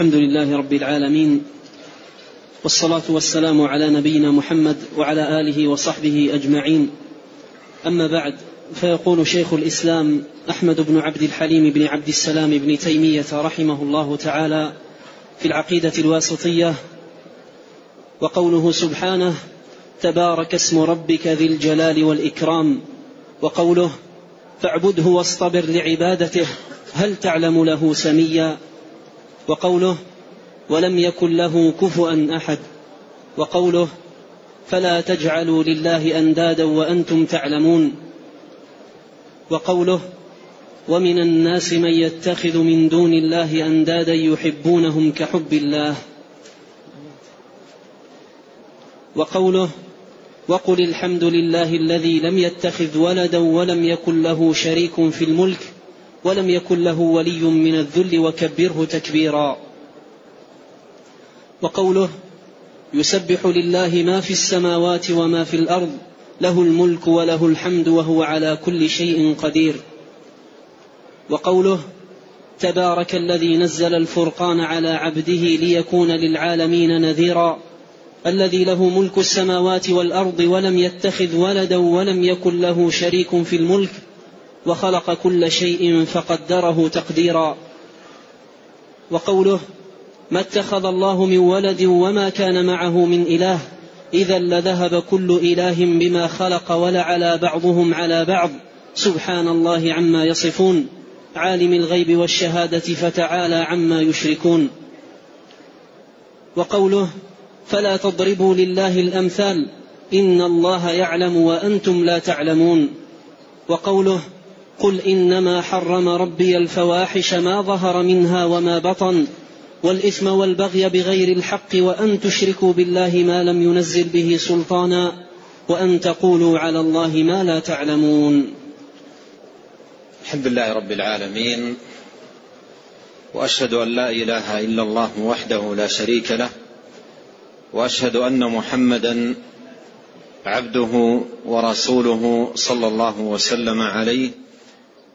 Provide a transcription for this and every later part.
الحمد لله رب العالمين والصلاة والسلام على نبينا محمد وعلى آله وصحبه أجمعين. أما بعد فيقول شيخ الإسلام أحمد بن عبد الحليم بن عبد السلام بن تيمية رحمه الله تعالى في العقيدة الواسطية وقوله سبحانه تبارك اسم ربك ذي الجلال والإكرام وقوله فاعبده واصطبر لعبادته هل تعلم له سميا؟ وقوله ولم يكن له كفؤا أحد وقوله فلا تجعلوا لله أندادا وأنتم تعلمون وقوله ومن الناس من يتخذ من دون الله أندادا يحبونهم كحب الله وقوله وقل الحمد لله الذي لم يتخذ ولدا ولم يكن له شريك في الملك ولم يكن له ولي من الذل وكبره تكبيرا. وقوله يسبح لله ما في السماوات وما في الأرض له الملك وله الحمد وهو على كل شيء قدير. وقوله تبارك الذي نزل الفرقان على عبده ليكون للعالمين نذيرا الذي له ملك السماوات والأرض ولم يتخذ ولدا ولم يكن له شريك في الملك وخلق كل شيء فقدره تقديرا. وقوله ما اتخذ الله من ولد وما كان معه من إله إذا لذهب كل إله بما خلق ولعلى بعضهم على بعض. سبحان الله عما يصفون. عالم الغيب والشهادة فتعالى عما يشركون. وقوله فلا تضربوا لله الأمثال إن الله يعلم وأنتم لا تعلمون. وقوله قل إنما حرم ربي الفواحش ما ظهر منها وما بطن والإثم والبغي بغير الحق وأن تشركوا بالله ما لم ينزل به سلطانا وأن تقولوا على الله ما لا تعلمون. الحمد لله رب العالمين وأشهد أن لا إله إلا الله وحده لا شريك له وأشهد أن محمدا عبده ورسوله صلى الله وسلم عليه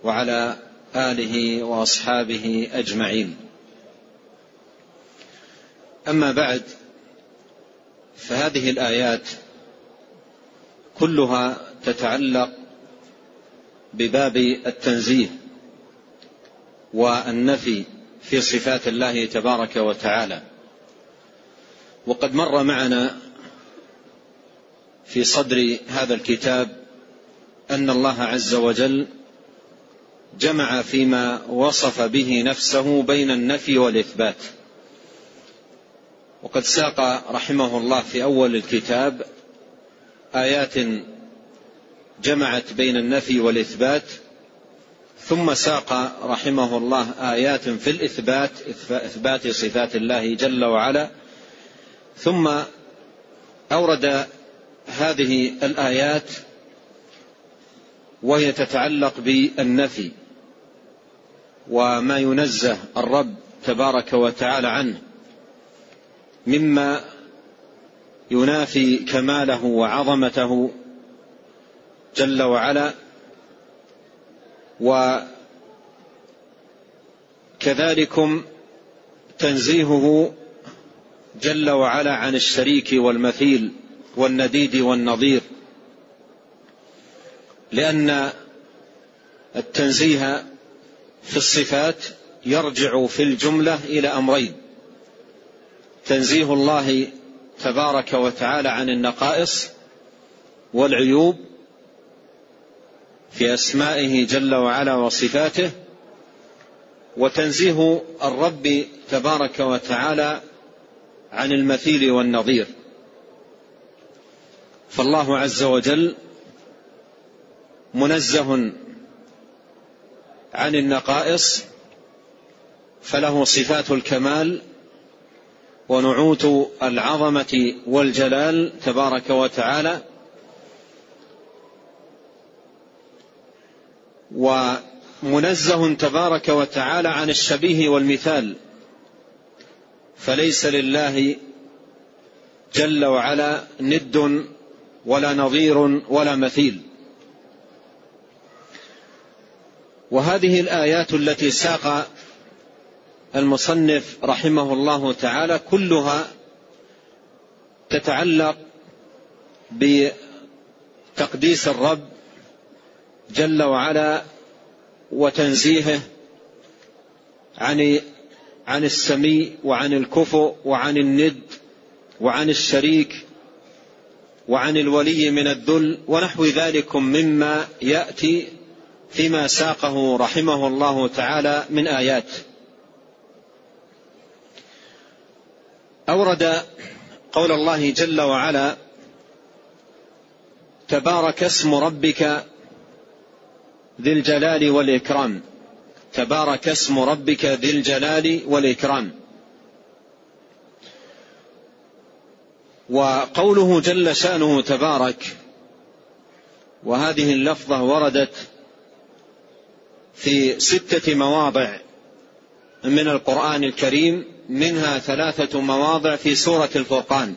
وعلى آله وأصحابه أجمعين. أما بعد فهذه الآيات كلها تتعلق بباب التنزيه والنفي في صفات الله تبارك وتعالى. وقد مر معنا في صدر هذا الكتاب أن الله عز وجل جمع فيما وصف به نفسه بين النفي والإثبات. وقد ساق رحمه الله في أول الكتاب آيات جمعت بين النفي والإثبات ثم ساق رحمه الله آيات في الإثبات إثبات صفات الله جل وعلا ثم أورد هذه الآيات وهي تتعلق بالنفي. وما ينزه الرب تبارك وتعالى عنه مما ينافي كماله وعظمته جل وعلا وكذلكم تنزيهه جل وعلا عن الشريك والمثيل والنديد والنظير لأن التنزيه في الصفات يرجع في الجملة إلى أمرين. تنزيه الله تبارك وتعالى عن النقائص والعيوب في أسمائه جل وعلا وصفاته وتنزيه الرب تبارك وتعالى عن المثيل والنظير. فالله عز وجل منزه عن النقائص فله صفات الكمال ونعوت العظمة والجلال تبارك وتعالى. ومنزه تبارك وتعالى عن الشبيه والمثال. فليس لله جل وعلا ند ولا نظير ولا مثيل. وهذه الآيات التي ساق المصنف رحمه الله تعالى كلها تتعلق بتقديس الرب جل وعلا وتنزيهه عن عن السمي وعن الكفؤ وعن الند وعن الشريك وعن الولي من الذل ونحو ذلك مما يأتي فيما ساقه رحمه الله تعالى من آيات. أورد قول الله جل وعلا تبارك اسم ربك ذي الجلال والإكرام. تبارك اسم ربك ذي الجلال والإكرام. وقوله جل شأنه تبارك وهذه اللفظة وردت في ستة مواضع من القرآن الكريم منها ثلاثة مواضع في سورة الفرقان.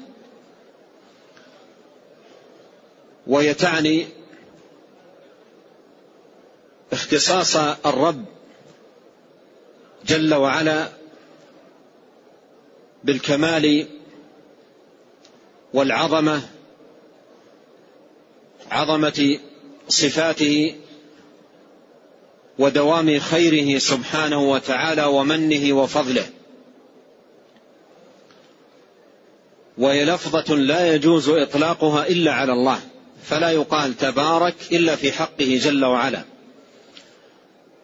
وهي تعني اختصاص الرب جل وعلا بالكمال والعظمة عظمة صفاته ودوام خيره سبحانه وتعالى ومنه وفضله. وهي لفظة لا يجوز إطلاقها إلا على الله فلا يقال تبارك إلا في حقه جل وعلا.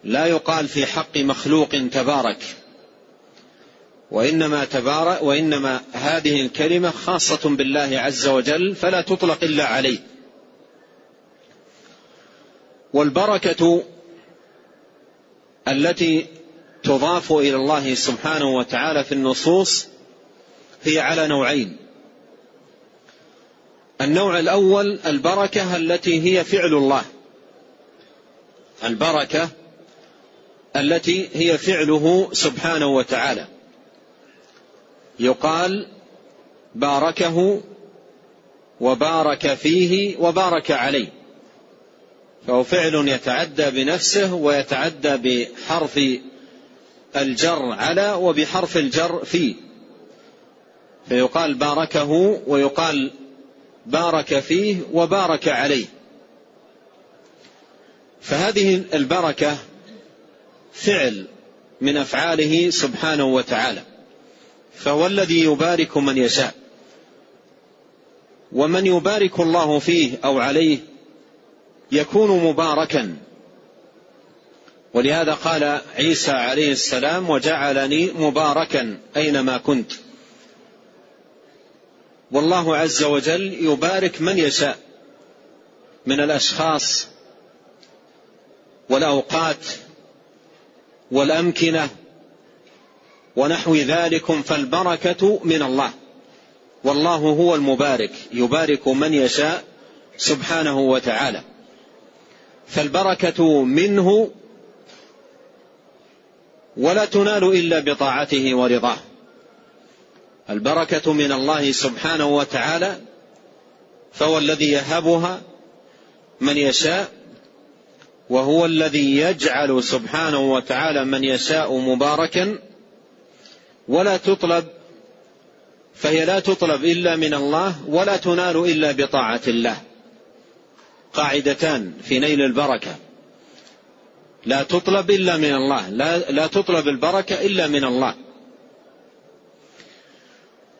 لا يقال في حق مخلوق تبارك وإنما تبارك وإنما هذه الكلمة خاصة بالله عز وجل فلا تطلق إلا عليه. والبركة التي تضاف إلى الله سبحانه وتعالى في النصوص هي على نوعين. النوع الأول البركة التي هي فعل الله. البركة التي هي فعله سبحانه وتعالى. يقال باركه وبارك فيه وبارك عليه. فهو فعل يتعدى بنفسه ويتعدى بحرف الجر على وبحرف الجر في. فيقال باركه ويقال بارك فيه وبارك عليه. فهذه البركة فعل من أفعاله سبحانه وتعالى. فهو الذي يبارك من يشاء. ومن يبارك الله فيه أو عليه يكون مباركا. ولهذا قال عيسى عليه السلام وجعلني مباركا أينما كنت. والله عز وجل يبارك من يشاء من الأشخاص والأوقات والأمكنة ونحو ذلكم فالبركة من الله. والله هو المبارك يبارك من يشاء سبحانه وتعالى. فالبركة منه ولا تنال إلا بطاعته ورضاه. البركة من الله سبحانه وتعالى فهو الذي يهبها من يشاء وهو الذي يجعل سبحانه وتعالى من يشاء مباركا. ولا تطلب فهي لا تطلب إلا من الله ولا تنال إلا بطاعة الله. قاعدتان في نيل البركة. لا تطلب إلا من الله. لا, لا تطلب البركة إلا من الله.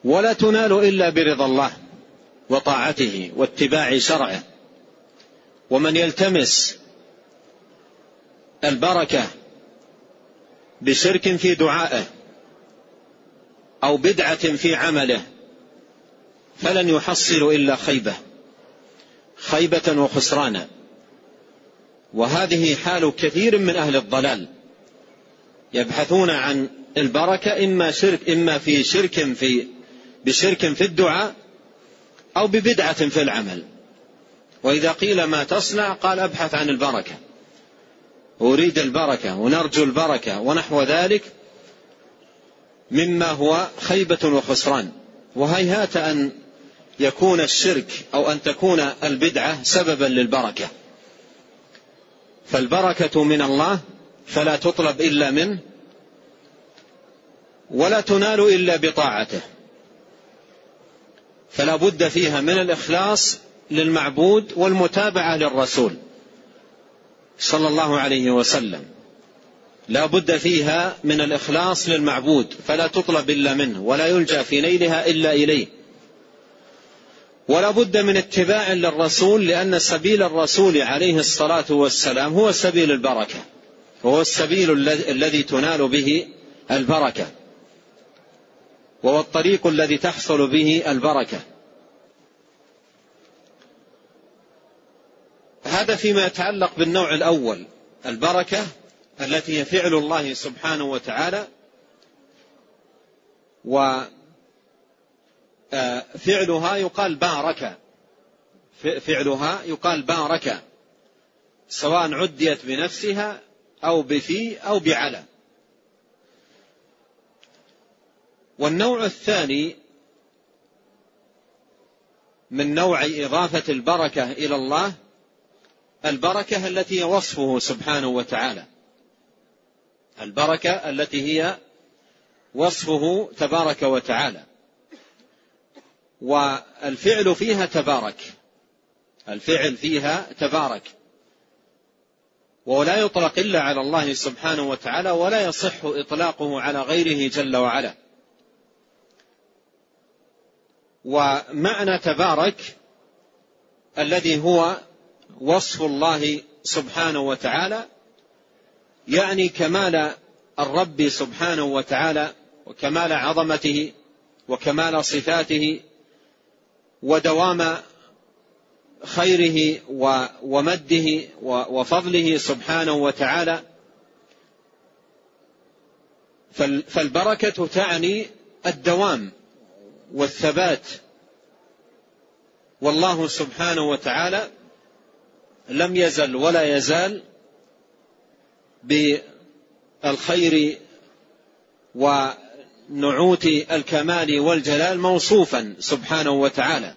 ولا تنال إلا برضا الله وطاعته واتباع شرعه. ومن يلتمس البركة بشرك في دعائه أو بدعة في عمله فلن يحصل إلا خيبة. خيبة وخسرانا. وهذه حال كثير من أهل الضلال يبحثون عن البركة إما شرك إما في شرك في بشرك في الدعاء أو ببدعة في العمل. وإذا قيل ما تصنع قال أبحث عن البركة. أريد البركة ونرجو البركة ونحو ذلك مما هو خيبة وخسران. وهيهات أن يكون الشرك أو أن تكون البدعة سببا للبركة. فالبركة من الله فلا تطلب إلا منه ولا تنال إلا بطاعته. فلا بد فيها من الإخلاص للمعبود والمتابعة للرسول صلى الله عليه وسلم. لا بد فيها من الإخلاص للمعبود فلا تطلب إلا منه ولا يلجأ في نيلها إلا إليه. ولا بد من اتباع للرسول لأن سبيل الرسول عليه الصلاة والسلام هو سبيل البركة وهو السبيل الذي تنال به البركة وهو الطريق الذي تحصل به البركة. هذا فيما يتعلق بالنوع الأول البركة التي هي فعل الله سبحانه وتعالى وفعلها يقال بارك. فعلها يقال بارك. سواء عديت بنفسها أو بفي أو بعلى. والنوع الثاني من نوع إضافة البركة إلى الله البركة التي هي وصفه سبحانه وتعالى. البركة التي هي وصفه تبارك وتعالى. والفعل فيها تبارك. الفعل فيها تبارك. ولا يطلق إلا على الله سبحانه وتعالى ولا يصح إطلاقه على غيره جل وعلا. ومعنى تبارك الذي هو وصف الله سبحانه وتعالى يعني كمال الرب سبحانه وتعالى وكمال عظمته وكمال صفاته ودوام خيره ومده وفضله سبحانه وتعالى. فالبركة تعني الدوام والثبات. والله سبحانه وتعالى لم يزل ولا يزال بالخير ونعوت الكمال والجلال موصوفا سبحانه وتعالى.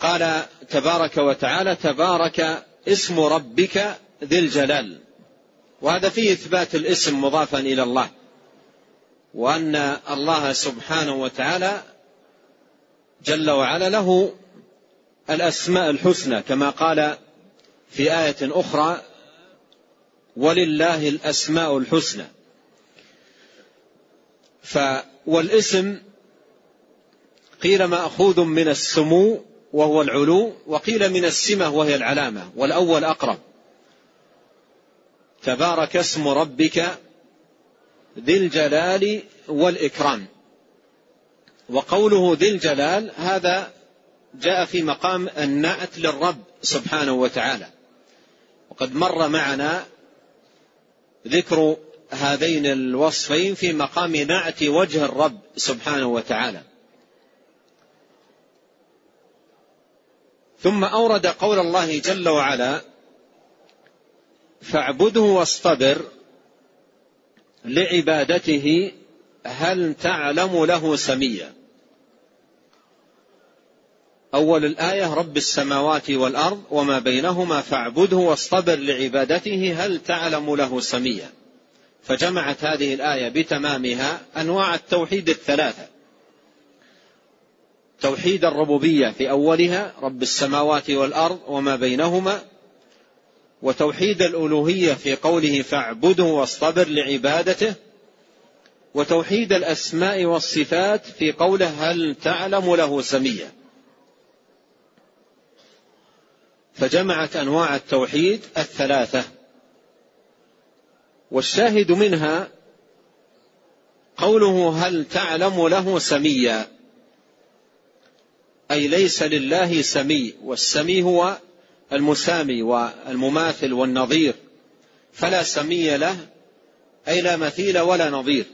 قال تبارك وتعالى تبارك اسم ربك ذي الجلال. وهذا فيه إثبات الاسم مضافا إلى الله. وأن الله سبحانه وتعالى جل وعلا له الأسماء الحسنى كما قال في آية أخرى ولله الأسماء الحسنى ف والاسم قيل مأخوذ من السمو وهو العلو وقيل من السمة وهي العلامة والأول أقرب. تبارك اسم ربك ذي الجلال والإكرام. وقوله ذي الجلال هذا جاء في مقام النعت للرب سبحانه وتعالى. وقد مر معنا ذكر هذين الوصفين في مقام نعت وجه الرب سبحانه وتعالى. ثم أورد قول الله جل وعلا فاعبده واصطبر لعبادته هل تعلم له سميا. أول الآية رب السماوات والأرض وما بينهما فاعبده واصطبر لعبادته هل تعلم له سميا. فجمعت هذه الآية بتمامها أنواع التوحيد الثلاثه توحيد الربوبية في أولها رب السماوات والأرض وما بينهما وتوحيد الألوهية في قوله فاعبده واصطبر لعبادته وتوحيد الأسماء والصفات في قوله هل تعلم له سميا. فجمعت أنواع التوحيد الثلاثة. والشاهد منها قوله هل تعلم له سميا؟ أي ليس لله سمي والسمي هو المسامي والمماثل والنظير. فلا سمي له أي لا مثيل ولا نظير.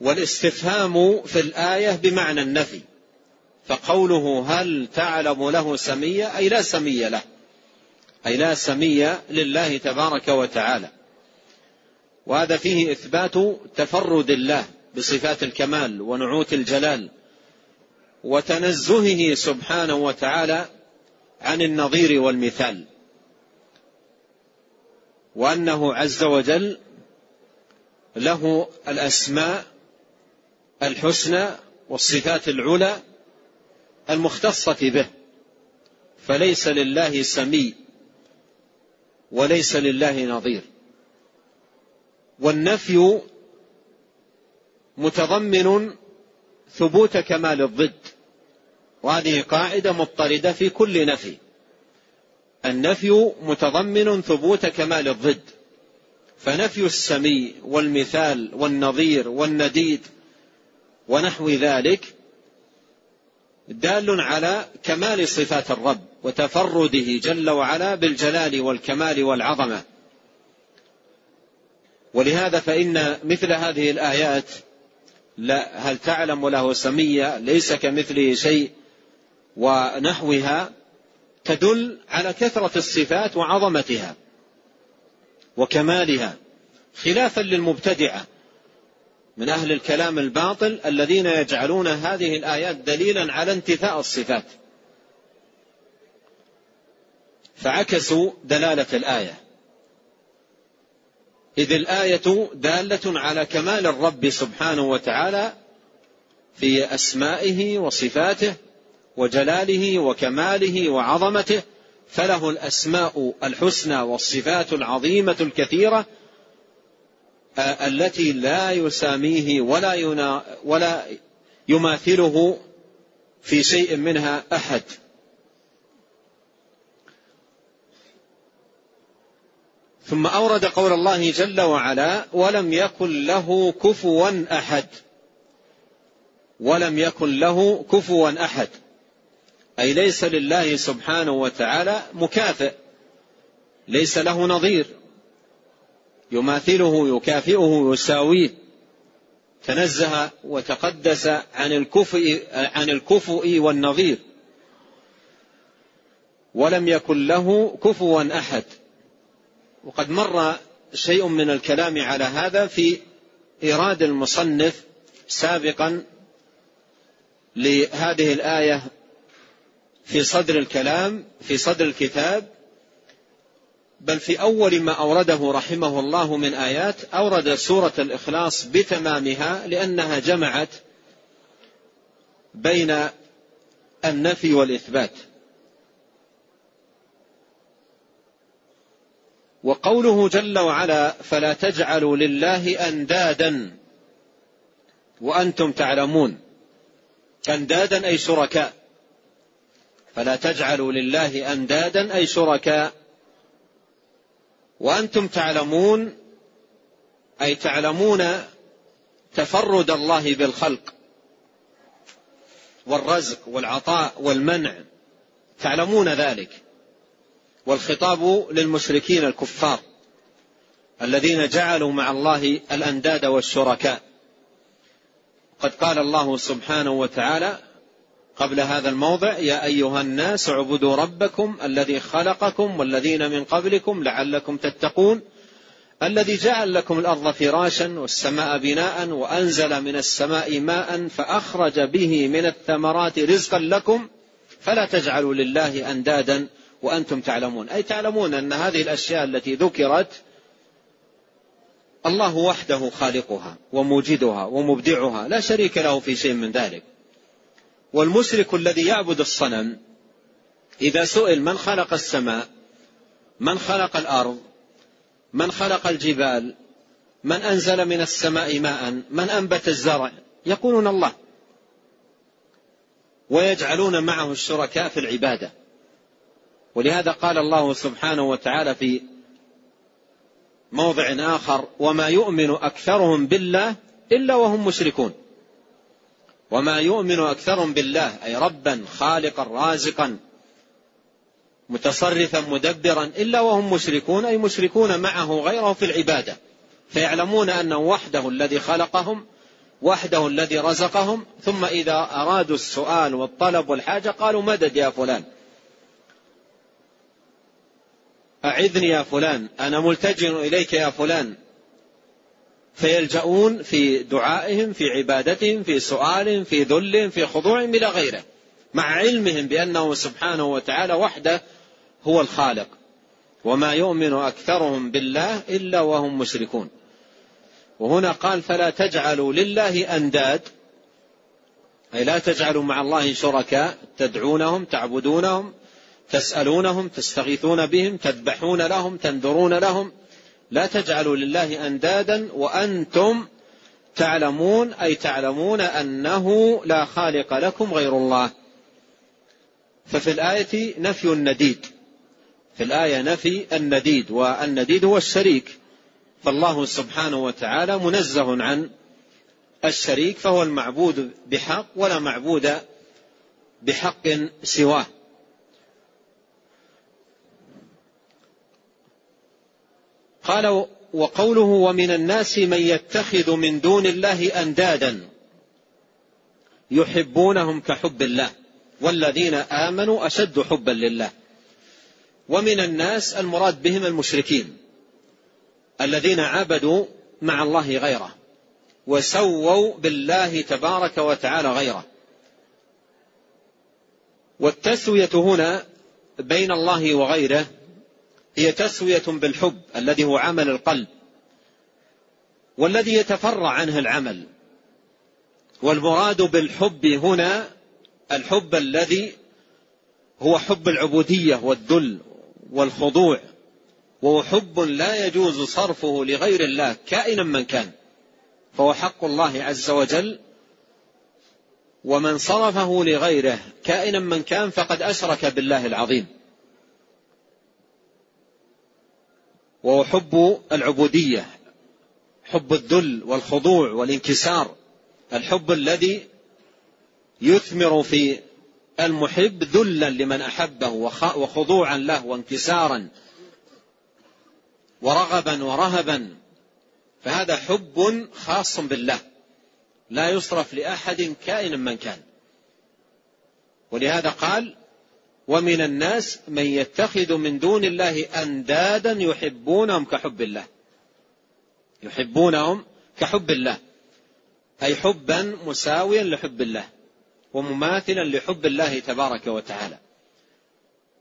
والاستفهام في الآية بمعنى النفي. فقوله هل تعلم له سميا أي لا سمي له. أي لا سمي لله تبارك وتعالى. وهذا فيه إثبات تفرد الله بصفات الكمال ونعوت الجلال وتنزهه سبحانه وتعالى عن النظير والمثال. وأنه عز وجل له الأسماء الحسنى والصفات العلى المختصة به فليس لله سمي. وليس لله نظير. والنفي متضمن ثبوت كمال الضد. وهذه قاعدة مضطردة في كل نفي. النفي متضمن ثبوت كمال الضد. فنفي السمي والمثال والنظير والنديد ونحو ذلك دال على كمال صفات الرب. وتفرده جل وعلا بالجلال والكمال والعظمة. ولهذا فإن مثل هذه الآيات لا هل تعلم له سمية؟ ليس كمثله شيء ونحوها تدل على كثرة الصفات وعظمتها وكمالها خلافا للمبتدعة من أهل الكلام الباطل الذين يجعلون هذه الآيات دليلا على انتفاء الصفات. فعكسوا دلالة الآية. إذ الآية دالة على كمال الرب سبحانه وتعالى في أسمائه وصفاته وجلاله وكماله وعظمته فله الأسماء الحسنى والصفات العظيمة الكثيرة التي لا يساميه ولا ولا يماثله في شيء منها أحد. ثم أورد قول الله جل وعلا ولم يكن له كفوا أحد. ولم يكن له كفوا أحد. أي ليس لله سبحانه وتعالى مكافئ. ليس له نظير. يماثله يكافئه يساويه. تنزه وتقدس عن الكفء عن الكفؤ والنظير. ولم يكن له كفوا أحد. وقد مر شيء من الكلام على هذا في إيراد المصنف سابقا لهذه الآية في صدر الكلام في صدر الكتاب بل في أول ما أورده رحمه الله من آيات أورد سورة الإخلاص بتمامها لأنها جمعت بين النفي والإثبات. وقوله جل وعلا فلا تجعلوا لله أندادا وأنتم تعلمون. أندادا أي شركاء. فلا تجعلوا لله أندادا أي شركاء. وأنتم تعلمون أي تعلمون تفرد الله بالخلق والرزق والعطاء والمنع. تعلمون ذلك. والخطاب للمشركين الكفار الذين جعلوا مع الله الأنداد والشركاء. قد قال الله سبحانه وتعالى قبل هذا الموضع يا أيها الناس اعبدوا ربكم الذي خلقكم والذين من قبلكم لعلكم تتقون الذي جعل لكم الأرض فراشا والسماء بناء وأنزل من السماء ماء فأخرج به من الثمرات رزقا لكم فلا تجعلوا لله اندادا وأنتم تعلمون. أي تعلمون أن هذه الأشياء التي ذكرت الله وحده خالقها وموجدها ومبدعها لا شريك له في شيء من ذلك. والمشرك الذي يعبد الصنم إذا سئل من خلق السماء من خلق الأرض من خلق الجبال من أنزل من السماء ماء من أنبت الزرع يقولون الله. ويجعلون معه الشركاء في العبادة. ولهذا قال الله سبحانه وتعالى في موضع آخر وما يؤمن أكثرهم بالله إلا وهم مشركون. وما يؤمن أكثرهم بالله أي ربا خالقا رازقا متصرفا مدبرا إلا وهم مشركون أي مشركون معه غيره في العبادة. فيعلمون انه وحده الذي خلقهم وحده الذي رزقهم ثم إذا أرادوا السؤال والطلب والحاجة قالوا مدد يا فلان. أعذني يا فلان أنا ملتجئ إليك يا فلان. فيلجؤون في دعائهم في عبادتهم في سؤالهم في ذلهم في خضوعهم إلى غيره مع علمهم بأنه سبحانه وتعالى وحده هو الخالق. وما يؤمن أكثرهم بالله إلا وهم مشركون. وهنا قال فلا تجعلوا لله أنداد أي لا تجعلوا مع الله شركاء تدعونهم تعبدونهم. تسألونهم تستغيثون بهم تذبحون لهم تنذرون لهم. لا تجعلوا لله أندادا وأنتم تعلمون أي تعلمون أنه لا خالق لكم غير الله. ففي الآية نفي النديد. في الآية نفي النديد والنديد هو الشريك. فالله سبحانه وتعالى منزه عن الشريك فهو المعبود بحق ولا معبود بحق سواه. قال وقوله ومن الناس من يتخذ من دون الله أندادا يحبونهم كحب الله والذين آمنوا أشد حبا لله. ومن الناس المراد بهم المشركين الذين عبدوا مع الله غيره وسووا بالله تبارك وتعالى غيره. والتسوية هنا بين الله وغيره هي تسوية بالحب الذي هو عمل القلب والذي يتفرع عنه العمل. والمراد بالحب هنا الحب الذي هو حب العبودية والذل والخضوع وهو حب لا يجوز صرفه لغير الله كائنا من كان فهو حق الله عز وجل. ومن صرفه لغيره كائنا من كان فقد أشرك بالله العظيم. وهو حب العبودية حب الذل والخضوع والانكسار الحب الذي يثمر في المحب ذلا لمن أحبه وخضوعا له وانكسارا ورغبا ورهبا. فهذا حب خاص بالله لا يصرف لأحد كائنا من كان. ولهذا قال ومن الناس من يتخذ من دون الله أندادا يحبونهم كحب الله. يحبونهم كحب الله. أي حبا مساويا لحب الله ومماثلا لحب الله تبارك وتعالى.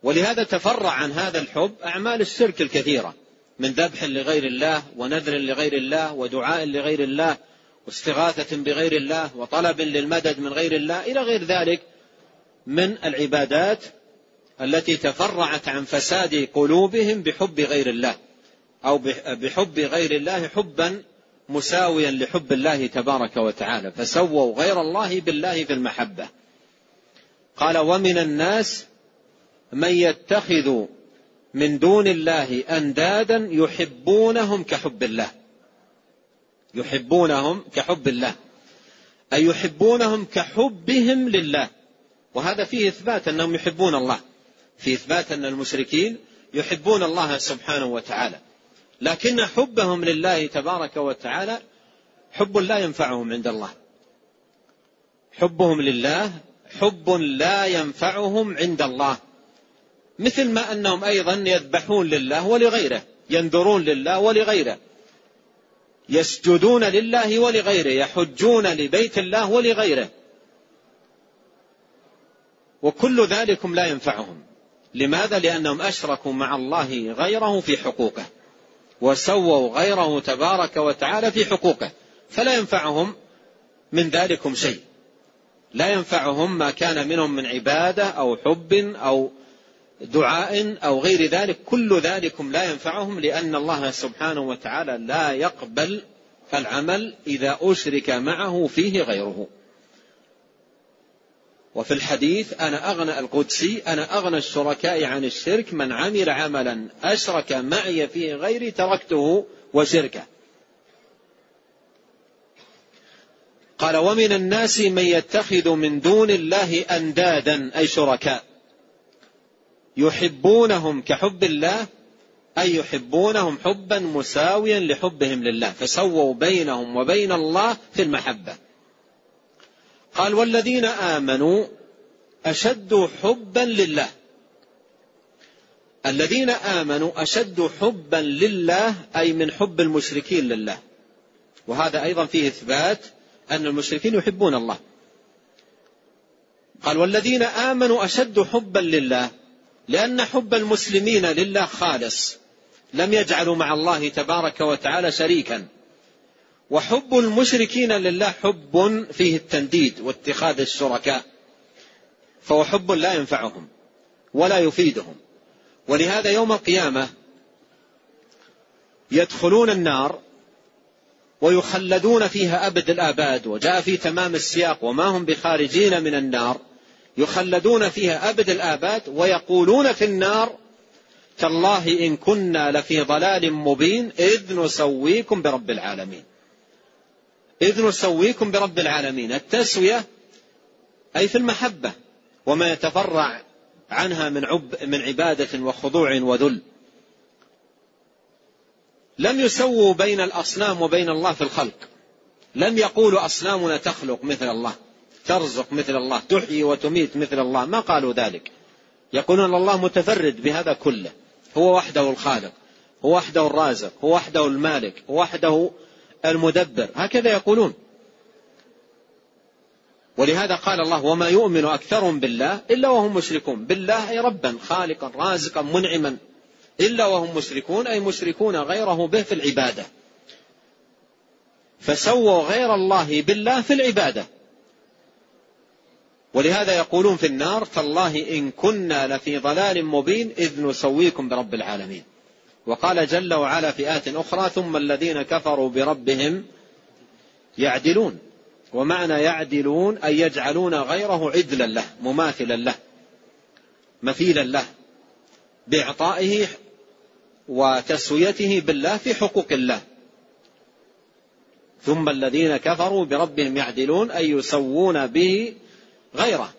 ولهذا تفرع عن هذا الحب أعمال الشرك الكثيرة من ذبح لغير الله ونذر لغير الله ودعاء لغير الله واستغاثة بغير الله وطلب للمدد من غير الله إلى غير ذلك من العبادات التي تفرعت عن فساد قلوبهم بحب غير الله أو بحب غير الله حبا مساويا لحب الله تبارك وتعالى فسووا غير الله بالله في المحبة. قال ومن الناس من يتخذ من دون الله أندادا يحبونهم كحب الله. يحبونهم كحب الله. أي يحبونهم كحبهم لله. وهذا فيه إثبات أنهم يحبون الله. في إثبات أن المشركين يحبون الله سبحانه وتعالى. لكن حبهم لله تبارك وتعالى حب لا ينفعهم عند الله. حبهم لله حب لا ينفعهم عند الله. مثل ما أنهم أيضا يذبحون لله ولغيره ينذرون لله ولغيره يسجدون لله ولغيره يحجون لبيت الله ولغيره. وكل ذلكم لا ينفعهم. لماذا؟ لأنهم أشركوا مع الله غيره في حقوقه وسووا غيره تبارك وتعالى في حقوقه فلا ينفعهم من ذلكم شيء. لا ينفعهم ما كان منهم من عبادة أو حب أو دعاء أو غير ذلك. كل ذلكم لا ينفعهم لأن الله سبحانه وتعالى لا يقبل العمل إذا أشرك معه فيه غيره. وفي الحديث أنا أغنى القدسي أنا أغنى الشركاء عن الشرك من عمل عملا أشرك معي فيه غيري تركته وشركه. قال ومن الناس من يتخذ من دون الله أندادا أي شركاء. يحبونهم كحب الله أي يحبونهم حبا مساويا لحبهم لله. فسووا بينهم وبين الله في المحبة. قال والذين آمنوا أشد حبا لله. الذين آمنوا أشد حبا لله أي من حب المشركين لله. وهذا أيضا فيه إثبات أن المشركين يحبون الله. قال والذين آمنوا أشد حبا لله لأن حب المسلمين لله خالص لم يجعلوا مع الله تبارك وتعالى شريكا. وحب المشركين لله حب فيه التنديد واتخاذ الشركاء فهو حب لا ينفعهم ولا يفيدهم. ولهذا يوم القيامة يدخلون النار ويخلدون فيها أبد الآباد وجاء في تمام السياق وما هم بخارجين من النار يخلدون فيها أبد الآباد ويقولون في النار تالله إن كنا لفي ضلال مبين إذ نسويكم برب العالمين. إذ نسويكم برب العالمين. التسوية أي في المحبة وما يتفرع عنها من عب من عبادة وخضوع وذل. لم يسووا بين الأصنام وبين الله في الخلق. لم يقولوا أصنامنا تخلق مثل الله ترزق مثل الله تحيي وتميت مثل الله. ما قالوا ذلك. يقولون الله متفرد بهذا كله. هو وحده الخالق هو وحده الرازق هو وحده المالك هو وحده المدبر. هكذا يقولون. ولهذا قال الله وما يؤمن أكثرهم بالله إلا وهم مشركون. بالله أي ربا خالقا رازقا منعما. إلا وهم مشركون أي مشركون غيره به في العبادة. فسووا غير الله بالله في العبادة. ولهذا يقولون في النار تالله إن كنا لفي ضلال مبين إذ نسويكم برب العالمين. وقال جل وعلا في آيات أخرى ثم الذين كفروا بربهم يعدلون. ومعنى يعدلون أي يجعلون غيره عدلا له مماثلا له مثيلا له بإعطائه وتسويته بالله في حقوق الله. ثم الذين كفروا بربهم يعدلون أي يسوون به غيره.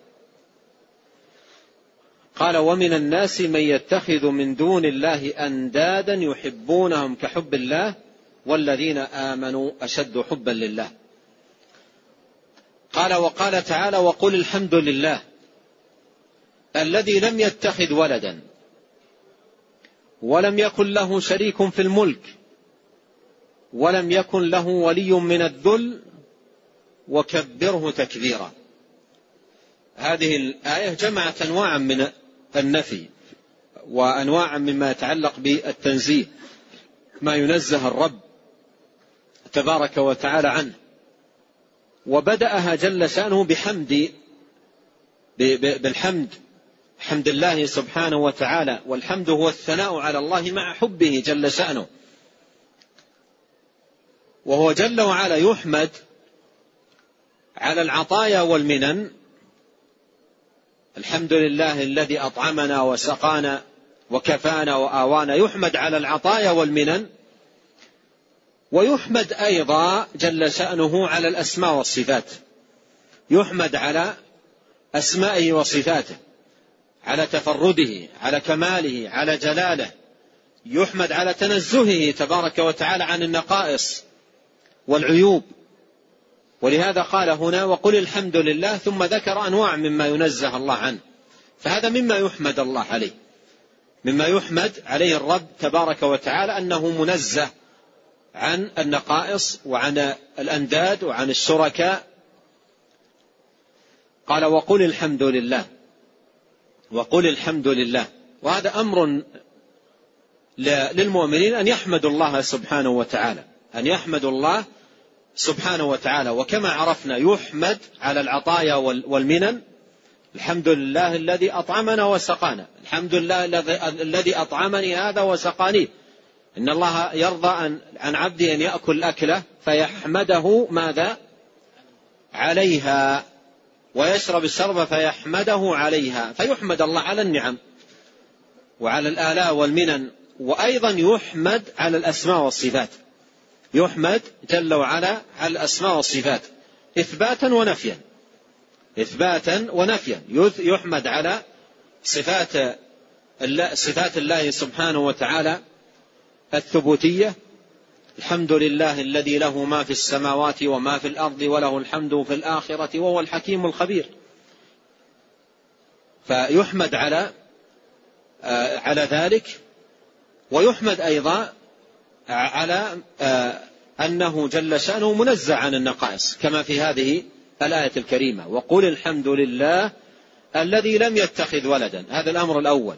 قال ومن الناس من يتخذ من دون الله أندادا يحبونهم كحب الله والذين آمنوا أشد حبا لله. قال وقال تعالى وقل الحمد لله الذي لم يتخذ ولدا ولم يكن له شريك في الملك ولم يكن له ولي من الذل وكبره تكبيرا. هذه الآية جمعت انواعا من النفي وانواعا مما يتعلق بالتنزيه ما ينزه الرب تبارك وتعالى عنه. وبدأها جل شأنه بحمد بالحمد حمد الله سبحانه وتعالى. والحمد هو الثناء على الله مع حبه جل شأنه. وهو جل وعلا يحمد على العطايا والمنن الحمد لله الذي أطعمنا وسقانا وكفانا وآوانا. يحمد على العطايا والمنن ويحمد أيضا جل شأنه على الأسماء والصفات. يحمد على أسمائه وصفاته على تفرده على كماله على جلاله. يحمد على تنزهه تبارك وتعالى عن النقائص والعيوب. ولهذا قال هنا وقل الحمد لله ثم ذكر أنواع مما ينزه الله عنه. فهذا مما يحمد الله عليه. مما يحمد عليه الرب تبارك وتعالى أنه منزه عن النقائص وعن الأنداد وعن الشركاء. قال وقل الحمد لله. وقل الحمد لله. وهذا أمر للمؤمنين أن يحمدوا الله سبحانه وتعالى. أن يحمدوا الله سبحانه وتعالى. وكما عرفنا يحمد على العطايا والمنن. الحمد لله الذي أطعمنا وسقانا. الحمد لله الذي أطعمني هذا وسقاني. إن الله يرضى عن عبده أن يأكل أكله فيحمده ماذا? عليها. ويشرب الشرب فيحمده عليها. فيحمد الله على النعم وعلى الآلاء والمنن. وأيضا يحمد على الأسماء والصفات. يحمد جل وعلا على الأسماء والصفات إثباتا ونفيا. إثباتا ونفيا. يحمد على صفات الله صفات الله سبحانه وتعالى الثبوتية. الحمد لله الذي له ما في السماوات وما في الأرض وله الحمد في الآخرة وهو الحكيم الخبير. فيحمد على آه، على ذلك. ويحمد أيضا على آه، أنه جل شأنه منزع عن النقائص كما في هذه الآية الكريمة. وقل الحمد لله الذي لم يتخذ ولدا. هذا الأمر الأول.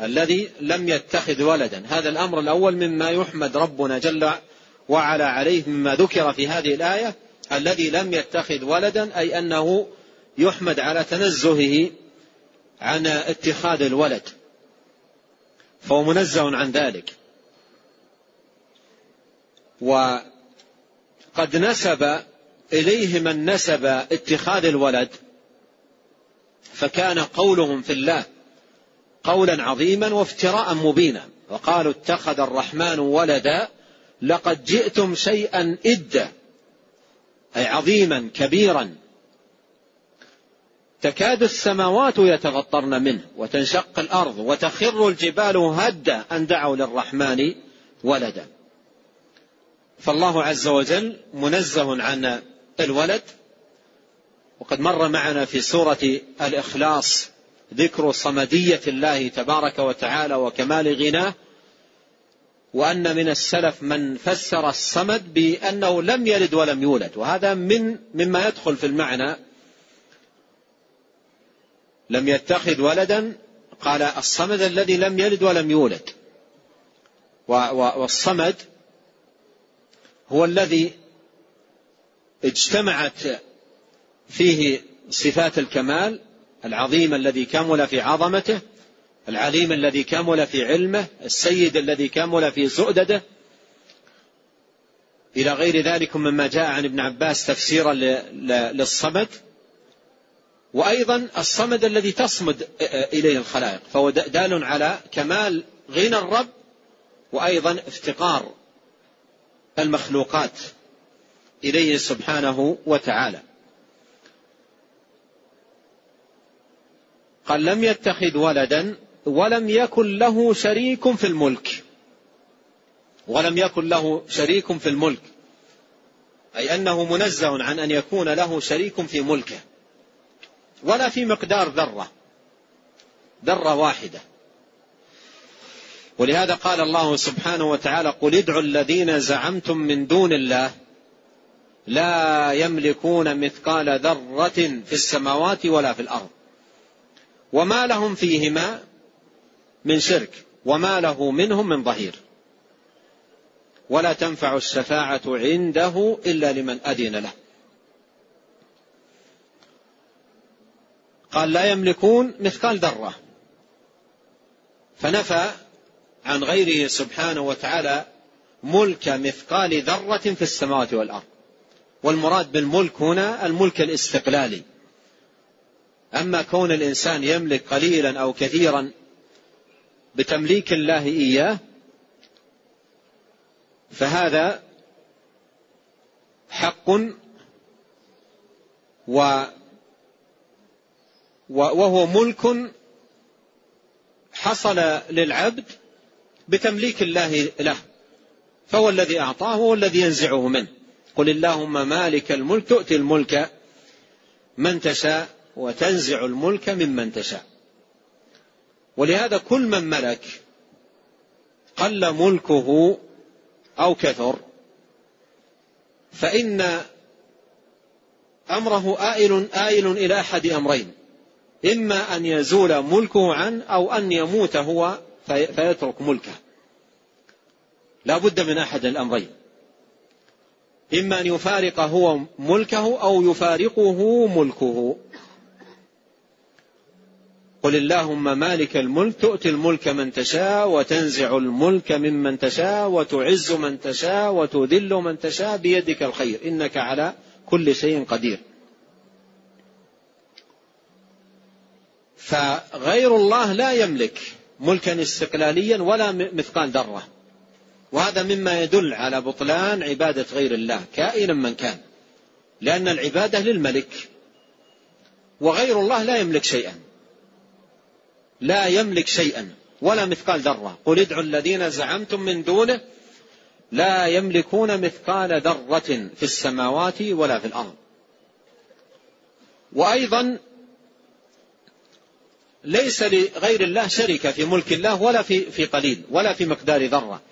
الذي لم يتخذ ولدا. هذا الأمر الأول مما يحمد ربنا جل وعلى عليه مما ذكر في هذه الآية. الذي لم يتخذ ولدا أي أنه يحمد على تنزهه عن اتخاذ الولد. فهو منزه عن ذلك. وقد نسب إليه من نسب اتخاذ الولد فكان قولهم في الله قولا عظيما وافتراء مبينا وقالوا اتخذ الرحمن ولدا لقد جئتم شيئا إدا أي عظيما كبيرا. تكاد السماوات يتفطرن منه وتنشق الأرض وتخر الجبال هدا أن دعوا للرحمن ولدا. فالله عز وجل منزه عن الولد. وقد مر معنا في سورة الإخلاص ذكر صمدية الله تبارك وتعالى وكمال غناه وأن من السلف من فسر الصمد بأنه لم يلد ولم يولد. وهذا من مما يدخل في المعنى. لم يتخذ ولدا قال الصمد الذي لم يلد ولم يولد. والصمد هو الذي اجتمعت فيه صفات الكمال العظيم الذي كمل في عظمته العليم الذي كمل في علمه السيد الذي كمل في سؤدده. إلى غير ذلك مما جاء عن ابن عباس تفسيرا للصمد. وأيضا الصمد الذي تصمد إليه الخلائق فهو دال على كمال غنى الرب وأيضا افتقار المخلوقات إليه سبحانه وتعالى. قال لم يتخذ ولدا ولم يكن له شريك في الملك. ولم يكن له شريك في الملك. أي أنه منزه عن أن يكون له شريك في ملكه. ولا في مقدار ذرة. ذرة واحدة. ولهذا قال الله سبحانه وتعالى قل ادعوا الذين زعمتم من دون الله لا يملكون مثقال ذرة في السماوات ولا في الأرض. وما لهم فيهما من شرك وما له منهم من ظهير. ولا تنفع الشفاعة عنده إلا لمن أذن له. قال لا يملكون مثقال ذرة. فنفى عن غيره سبحانه وتعالى ملك مثقال ذرة في السماوات والأرض. والمراد بالملك هنا الملك الاستقلالي. أما كون الإنسان يملك قليلا أو كثيرا بتمليك الله إياه فهذا حق و وهو ملك حصل للعبد بتمليك الله له. فهو الذي أعطاه هو الذي ينزعه منه. قل اللهم مالك الملك تؤتي الملك من تشاء وتنزع الملك ممن تشاء. ولهذا كل من ملك قل ملكه أو كثر فإن أمره آئل آئل إلى أحد أمرين. إما أن يزول ملكه عنه أو أن يموت هو فيترك ملكه. لا بد من أحد الأمرين. إما أن يفارق هو ملكه أو يفارقه ملكه. قل اللهم مالك الملك تؤتي الملك من تشاء وتنزع الملك ممن تشاء وتعز من تشاء وتذل من تشاء بيدك الخير. إنك على كل شيء قدير. فغير الله لا يملك. ملكا استقلاليا ولا مثقال ذرة. وهذا مما يدل على بطلان عبادة غير الله كائنا من كان. لأن العبادة للملك. وغير الله لا يملك شيئا. لا يملك شيئا ولا مثقال ذرة. قل ادعوا الذين زعمتم من دونه لا يملكون مثقال ذرة في السماوات ولا في الأرض. وأيضا ليس لغير الله شركة في ملك الله ولا في في قليل ولا في مقدار ذرة.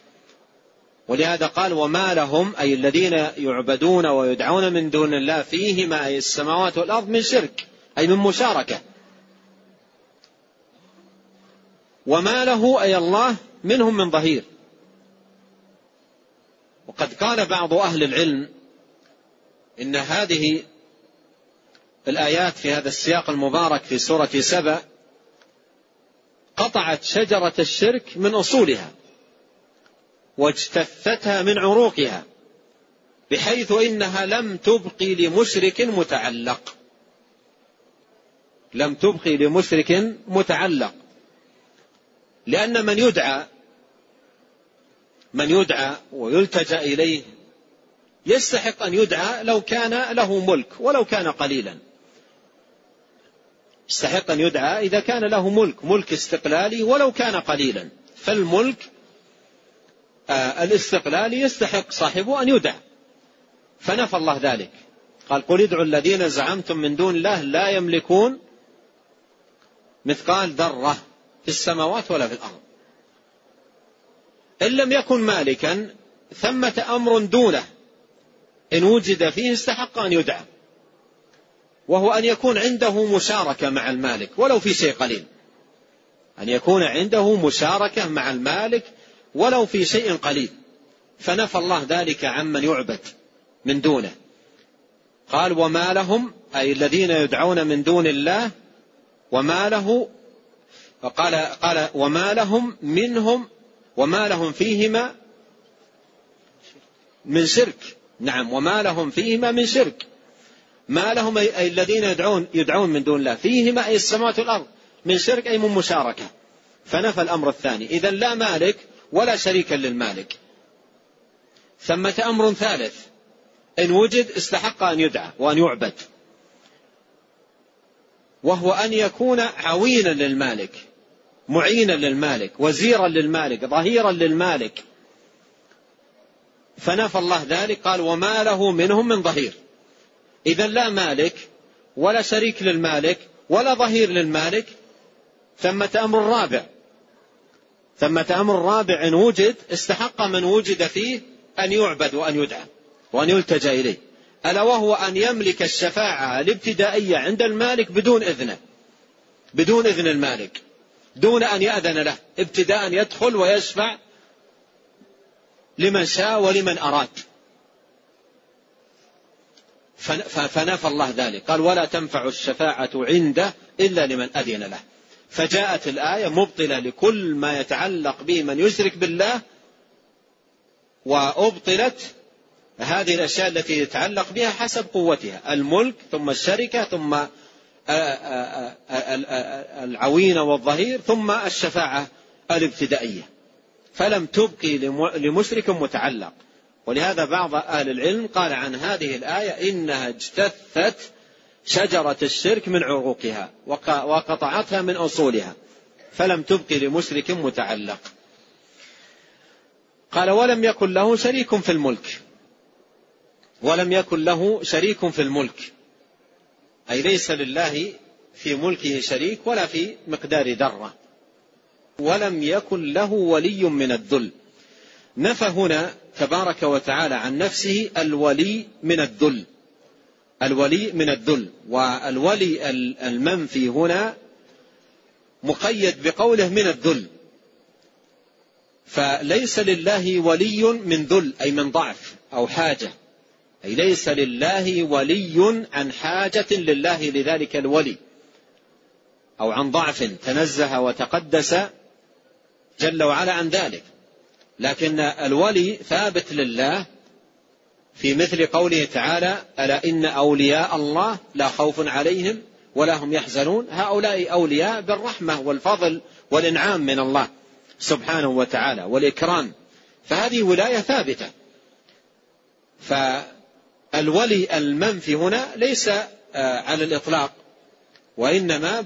ولهذا قال وما لهم أي الذين يعبدون ويدعون من دون الله فيهما أي السماوات والأرض من شرك أي من مشاركة. وما له أي الله منهم من ظهير. وقد قال بعض أهل العلم إن هذه الآيات في هذا السياق المبارك في سورة سبأ قطعت شجرة الشرك من أصولها واجتثتها من عروقها بحيث إنها لم تبقي لمشرك متعلق. لم تبقي لمشرك متعلق. لأن من يدعى من يدعى ويلتجأ إليه يستحق أن يدعى لو كان له ملك ولو كان قليلا. يستحق أن يدعى إذا كان له ملك ملك استقلالي ولو كان قليلا. فالملك آه الاستقلالي يستحق صاحبه أن يدعى. فنفى الله ذلك. قال قل ادعوا الذين زعمتم من دون الله لا يملكون مثقال ذرة في السماوات ولا في الأرض. إن لم يكن مالكا ثمة أمر دونه إن وجد فيه استحق أن يدعى. وهو أن يكون عنده مشاركة مع المالك ولو في شيء قليل. أن يكون عنده مشاركة مع المالك ولو في شيء قليل. فنفى الله ذلك عمن يعبد من دونه. قال وما لهم أي الذين يدعون من دون الله وما له قال قال وما لهم منهم وما لهم فيهما من شرك. نعم وما لهم فيهما من شرك. ما لهم أي الذين يدعون يدعون من دون الله. فيهما أي السماوات والأرض. من شرك أي من مشاركة. فنفى الأمر الثاني. إذا لا مالك ولا شريكا للمالك. ثمة أمر ثالث. إن وجد استحق أن يدعى وأن يعبد. وهو أن يكون عوينا للمالك معينا للمالك وزيرا للمالك ظهيرا للمالك. فنفى الله ذلك. قال وما له منهم من ظهير. إذا لا مالك ولا شريك للمالك ولا ظهير للمالك ثمة أمر رابع. ثمة أمر رابع إن وجد استحق من وجد فيه أن يعبد وأن يدعى وأن يلتجأ إليه. ألا وهو أن يملك الشفاعة الابتدائية عند المالك بدون إذنه. بدون إذن المالك. دون أن يأذن له. ابتداء يدخل ويشفع لمن شاء ولمن أراد. فنفى الله ذلك. قال ولا تنفع الشفاعة عنده إلا لمن أذن له. فجاءت الآية مبطلة لكل ما يتعلق به من يشرك بالله وأبطلت هذه الأشياء التي يتعلق بها حسب قوتها. الملك ثم الشركة ثم العوينة والظهير ثم الشفاعة الابتدائية. فلم تبقي لمشرك متعلق. ولهذا بعض أهل العلم قال عن هذه الآية إنها اجتثت شجرة الشرك من عروقها وقطعتها من أصولها فلم تبقي لمشرك متعلق. قال ولم يكن له شريك في الملك ولم يكن له شريك في الملك. أي ليس لله في ملكه شريك ولا في مقدار ذرة ولم يكن له ولي من الذل. نفى هنا تبارك وتعالى عن نفسه الولي من الذل. الولي من الذل. والولي المنفي هنا مقيد بقوله من الذل. فليس لله ولي من ذل أي من ضعف أو حاجة. أي ليس لله ولي عن حاجة لله لذلك الولي. أو عن ضعف تنزه وتقدس جل وعلا عن ذلك. لكن الولي ثابت لله في مثل قوله تعالى ألا إن أولياء الله لا خوف عليهم ولا هم يحزنون هؤلاء أولياء بالرحمة والفضل والإنعام من الله سبحانه وتعالى والإكرام. فهذه ولاية ثابتة. فالولي المنفي هنا ليس آه، على الإطلاق وإنما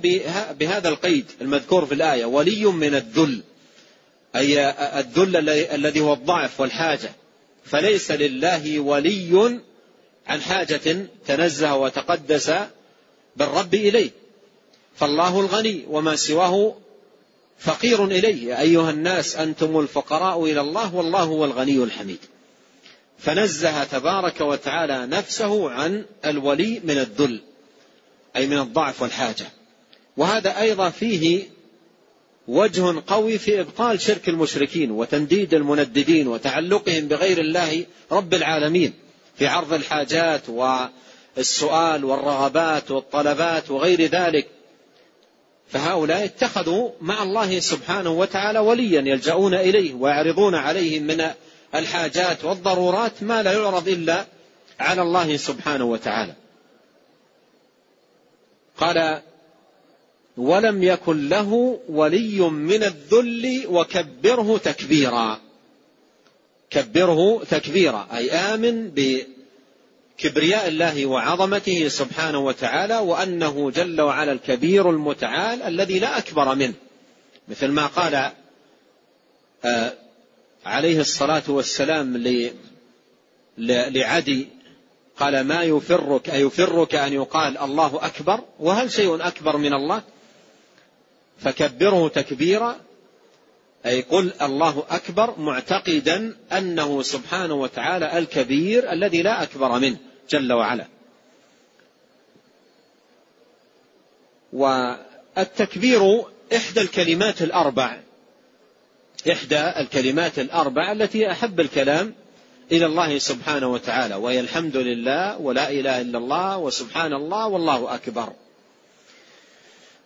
بهذا القيد المذكور في الآية ولي من الذل أي الذل الذي هو الضعف والحاجة. فليس لله ولي عن حاجة تنزه وتقدس بالرب إليه. فالله الغني وما سواه فقير إليه. يا أيها الناس أنتم الفقراء إلى الله والله هو الغني الحميد. فنزه تبارك وتعالى نفسه عن الولي من الذل أي من الضعف والحاجة. وهذا أيضا فيه وجه قوي في إبطال شرك المشركين وتنديد المنددين وتعلقهم بغير الله رب العالمين في عرض الحاجات والسؤال والرغبات والطلبات وغير ذلك. فهؤلاء اتخذوا مع الله سبحانه وتعالى وليا يلجؤون إليه ويعرضون عليه من الحاجات والضرورات ما لا يعرض إلا على الله سبحانه وتعالى. قال ولم يكن له ولي من الذل وكبره تكبيرا. كبره تكبيرا أي آمن بكبرياء الله وعظمته سبحانه وتعالى وأنه جل وعلا الكبير المتعال الذي لا أكبر منه. مثل ما قال آه، عليه الصلاة والسلام لعدي قال ما يفرك أيفرك أن يقال الله أكبر؟ وهل شيء أكبر من الله؟ فكبره تكبيرا أي قل الله أكبر معتقدا أنه سبحانه وتعالى الكبير الذي لا أكبر منه جل وعلا. والتكبير إحدى الكلمات الأربع إحدى الكلمات الأربع التي أحب الكلام إلى الله سبحانه وتعالى وهي الحمد لله ولا إله إلا الله وسبحان الله والله أكبر.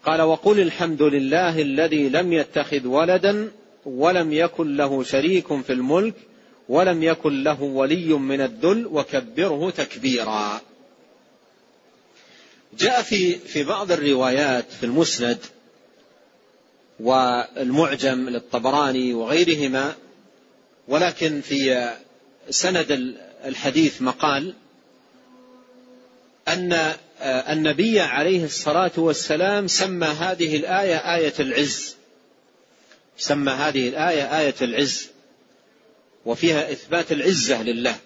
قال وقل الحمد لله الذي لم يتخذ ولدا ولم يكن له شريك في الملك ولم يكن له ولي من الذل وكبره تكبيرا. جاء في في بعض الروايات في المسند والمعجم للطبراني وغيرهما ولكن في سند الحديث مقال أن النبي عليه الصلاة والسلام سمى هذه الآية آية العز. سمى هذه الآية آية العز. وفيها إثبات العزة لله.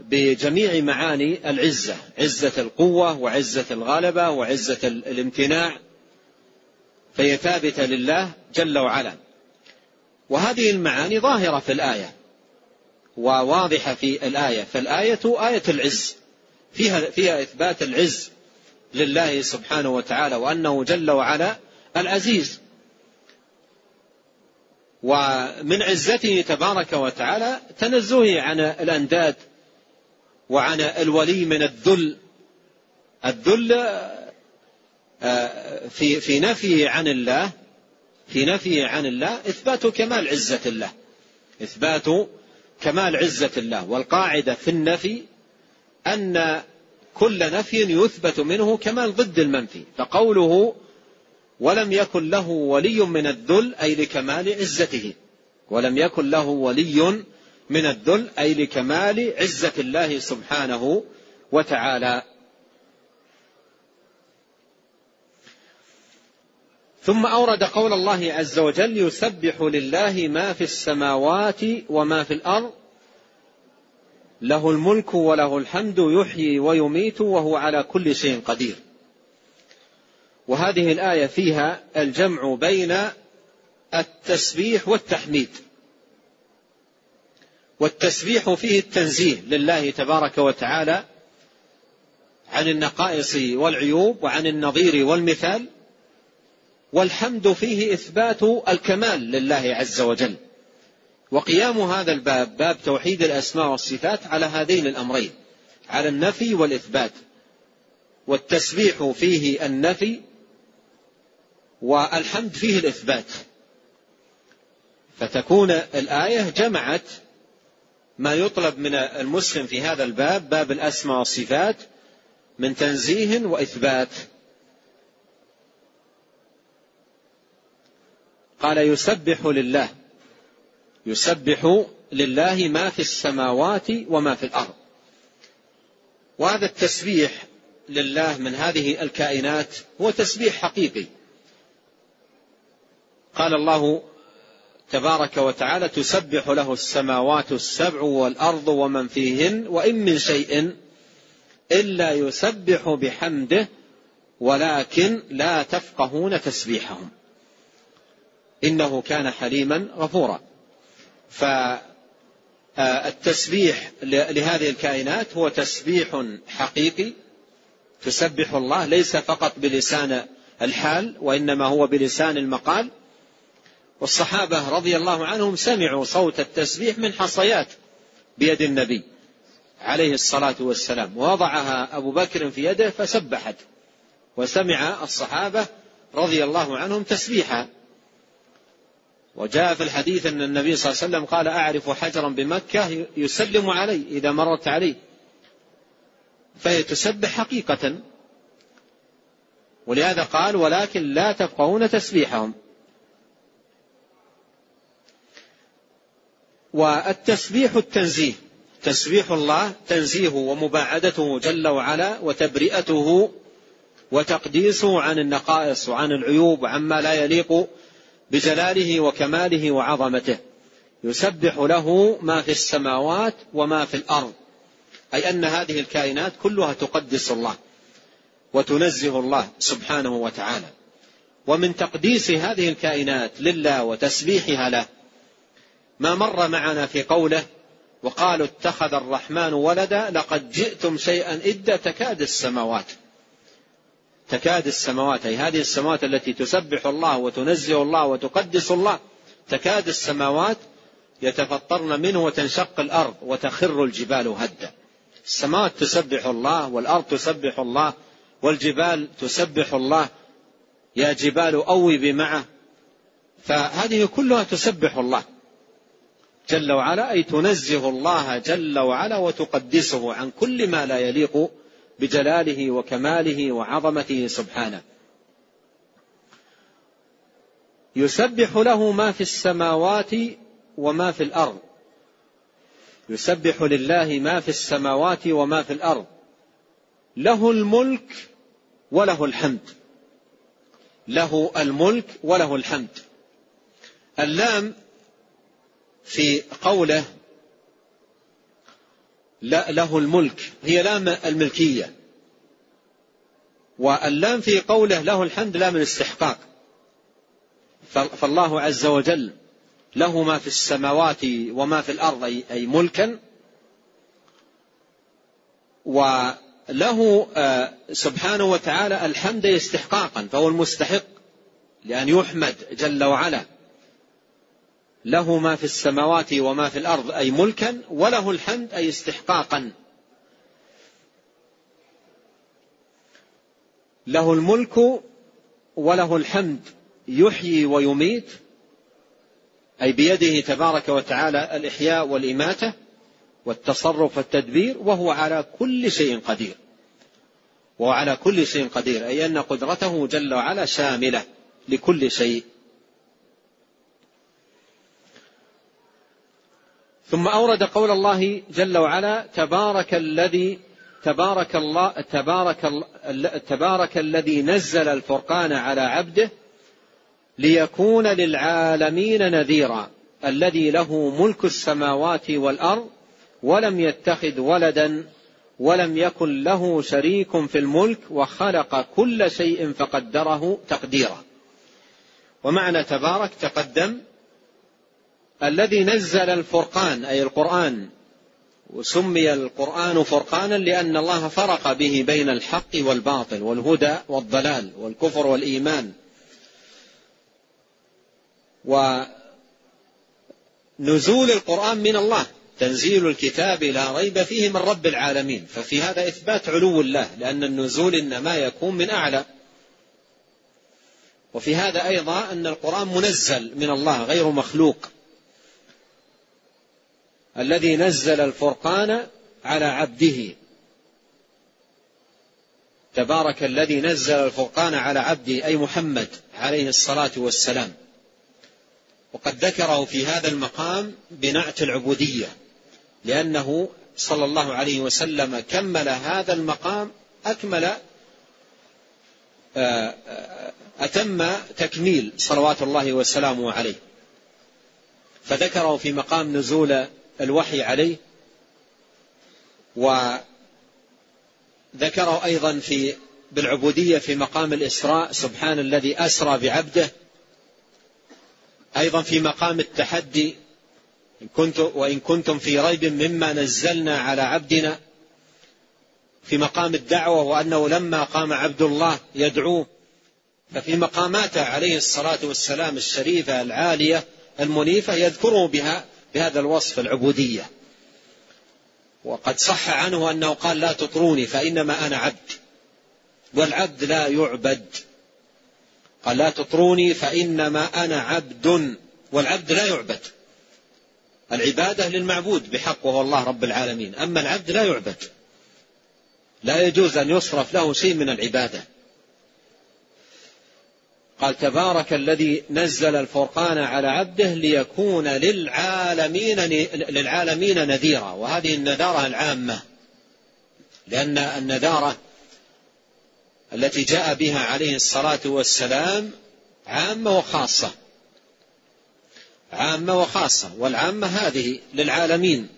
بجميع معاني العزة. عزة القوة وعزة الغلبة وعزة الامتناع. فهي ثابتة لله جل وعلا. وهذه المعاني ظاهرة في الآية. وواضحة في الآية. فالآية آية العز. فيها, فيها إثبات العز لله سبحانه وتعالى وأنه جل وعلا العزيز. ومن عزته تبارك وتعالى تنزهه عن الأنداد وعن الولي من الذل. الذل آه، في في نفيه عن الله في نفيه عن الله إثبات كمال عزة الله. إثبات كمال عزة الله. والقاعدة في النفي أن كل نفي يثبت منه كمال ضد المنفي فقوله ولم يكن له ولي من الذل أي لكمال عزته. ولم يكن له ولي من الذل أي لكمال عزة الله سبحانه وتعالى. ثم أورد قول الله عز وجل يسبح لله ما في السماوات وما في الأرض له الملك وله الحمد يحيي ويميت وهو على كل شيء قدير. وهذه الآية فيها الجمع بين التسبيح والتحميد. والتسبيح فيه التنزيه لله تبارك وتعالى عن النقائص والعيوب وعن النظير والمثال. والحمد فيه إثبات الكمال لله عز وجل. وقيام هذا الباب باب توحيد الأسماء والصفات على هذين الأمرين على النفي والإثبات. والتسبيح فيه النفي والحمد فيه الإثبات. فتكون الآية جمعت ما يطلب من المسلم في هذا الباب باب الأسماء والصفات من تنزيه وإثبات. قال يسبح لله. يسبح لله ما في السماوات وما في الأرض. وهذا التسبيح لله من هذه الكائنات هو تسبيح حقيقي. قال الله تبارك وتعالى تسبح له السماوات السبع والأرض ومن فيهن وإن من شيء إلا يسبح بحمده ولكن لا تفقهون تسبيحهم. إنه كان حليما غفورا. فالتسبيح لهذه الكائنات هو تسبيح حقيقي تسبح الله ليس فقط بلسان الحال وإنما هو بلسان المقال. والصحابة رضي الله عنهم سمعوا صوت التسبيح من حصيات بيد النبي عليه الصلاة والسلام ووضعها أبو بكر في يده فسبحت. وسمع الصحابة رضي الله عنهم تسبيحا. وجاء في الحديث أن النبي صلى الله عليه وسلم قال أعرف حجرا بمكة يسلم علي إذا مررت عليه فهي تسبح حقيقة. ولهذا قال ولكن لا تفقهون تسبيحهم. والتسبيح التنزيه. تسبيح الله تنزيهه ومباعدته جل وعلا وتبرئته وتقديسه عن النقائص وعن العيوب وعما لا يليق بجلاله وكماله وعظمته. يسبح له ما في السماوات وما في الأرض. أي أن هذه الكائنات كلها تقدس الله وتنزه الله سبحانه وتعالى. ومن تقديس هذه الكائنات لله وتسبيحها له. ما مر معنا في قوله وقالوا اتخذ الرحمن ولدا لقد جئتم شيئا إدا تكاد السماوات. تكاد السماوات أي هذه السماوات التي تسبح الله وتنزه الله وتقدس الله تكاد السماوات يتفطرن منه وتنشق الأرض وتخر الجبال هدا. السماوات تسبح الله والأرض تسبح الله والجبال تسبح الله. يا جبال أوي بمعه فهذه كلها تسبح الله. جل وعلا أي تنزه الله جل وعلا وتقدسه عن كل ما لا يليق بجلاله وكماله وعظمته سبحانه. يسبح له ما في السماوات وما في الأرض. يسبح لله ما في السماوات وما في الأرض. له الملك وله الحمد. له الملك وله الحمد. اللام في قوله له الملك. هي لام الملكية. واللام في قوله له الحمد لام الاستحقاق فالله عز وجل له ما في السماوات وما في الأرض أي ملكا. وله آه، سبحانه وتعالى الحمد استحقاقا فهو المستحق لأن يحمد جل وعلا. له ما في السماوات وما في الأرض أي ملكا وله الحمد أي استحقاقا. له الملك وله الحمد يحيي ويميت أي بيده تبارك وتعالى الإحياء والإماتة والتصرف والتدبير وهو على كل شيء قدير. وهو على كل شيء قدير أي أن قدرته جل وعلا شاملة لكل شيء. ثم أورد قول الله جل وعلا تبارك الذي تبارك الله تبارك تبارك الذي نزل الفرقان على عبده ليكون للعالمين نذيرا الذي له ملك السماوات والأرض ولم يتخذ ولدا ولم يكن له شريك في الملك وخلق كل شيء فقدره تقديرا. ومعنى تبارك تقدم الذي نزل الفرقان أي القرآن وسمي القرآن فرقانا لأن الله فرق به بين الحق والباطل والهدى والضلال والكفر والإيمان. ونزول القرآن من الله تنزيل الكتاب لا ريب فيه من رب العالمين. ففي هذا إثبات علو الله لأن النزول إنما يكون من أعلى. وفي هذا أيضا أن القرآن منزل من الله غير مخلوق. الذي نزل الفرقان على عبده. تبارك الذي نزل الفرقان على عبده أي محمد عليه الصلاة والسلام. وقد ذكره في هذا المقام بنعت العبودية لأنه صلى الله عليه وسلم كمل هذا المقام أكمل آه، آه، أتم تكميل صلوات الله وسلامه عليه. فذكره في مقام نزول الوحي عليه وذكره أيضا في بالعبودية في مقام الإسراء سبحان الذي أسرى بعبده أيضا في مقام التحدي إن كنت وإن كنتم في ريب مما نزلنا على عبدنا في مقام الدعوة وأنه لما قام عبد الله يدعوه ففي مقاماته عليه الصلاة والسلام الشريفة العالية المنيفة يذكره بها بهذا الوصف العبودية. وقد صح عنه أنه قال لا تطروني فإنما أنا عبد والعبد لا يعبد. قال لا تطروني فإنما أنا عبد والعبد لا يعبد. العبادة للمعبود بحق وهو الله رب العالمين أما العبد لا يعبد. لا يجوز أن يصرف له شيء من العبادة. قال تبارك الذي نزل الفرقان على عبده ليكون للعالمين للعالمين نذيرا. وهذه النذارة العامة. لأن النذارة التي جاء بها عليه الصلاة والسلام عامة وخاصة. عامة وخاصة. والعامة هذه للعالمين.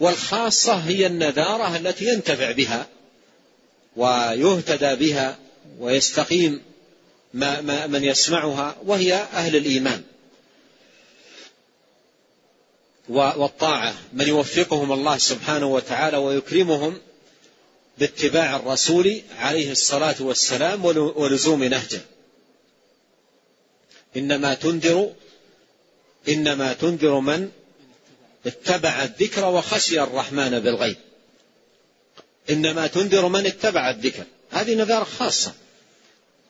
والخاصة هي النذارة التي ينتفع بها ويهتدى بها ويستقيم ما ما من يسمعها وهي أهل الإيمان. والطاعة من يوفقهم الله سبحانه وتعالى ويكرمهم باتباع الرسول عليه الصلاة والسلام ولزوم نهجه. إنما تنذر إنما تنذر من اتبع الذكر وخشي الرحمن بالغيب. إنما تنذر من اتبع الذكر. هذه نذارة خاصة.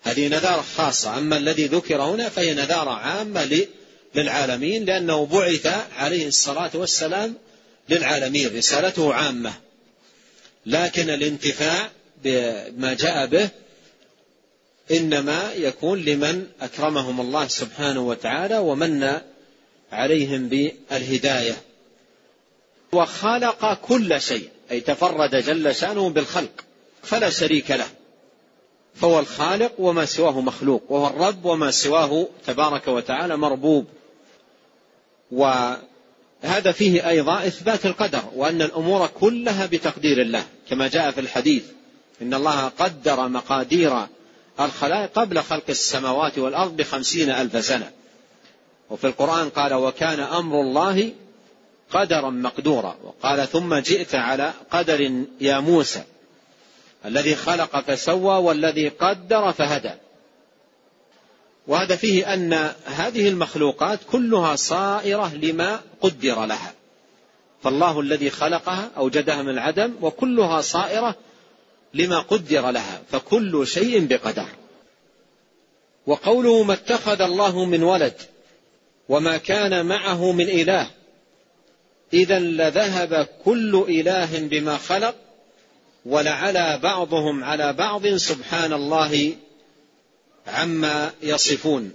هذه نذارة خاصة. أما الذي ذكر هنا فهي نذارة عامة للعالمين لأنه بعث عليه الصلاة والسلام للعالمين رسالته عامة. لكن الانتفاع بما جاء به إنما يكون لمن أكرمهم الله سبحانه وتعالى ومن عليهم بالهداية. وخلق كل شيء أي تفرد جل شأنه بالخلق فلا شريك له. فهو الخالق وما سواه مخلوق وهو الرب وما سواه تبارك وتعالى مربوب. وهذا فيه أيضا إثبات القدر وأن الأمور كلها بتقدير الله كما جاء في الحديث إن الله قدر مقادير الخلائق قبل خلق السماوات والأرض بخمسين ألف سنة. وفي القرآن قال وكان أمر الله قدرا مقدورا. وقال ثم جئت على قدر يا موسى. الذي خلق فسوى والذي قدر فهدى. وهذا فيه أن هذه المخلوقات كلها صائرة لما قدر لها. فالله الذي خلقها أوجدها من العدم وكلها صائرة لما قدر لها. فكل شيء بقدر. وقوله ما اتخذ الله من ولد وما كان معه من إله. اذا لذهب كل إله بما خلق ولعلى بعضهم على بعض سبحان الله عما يصفون.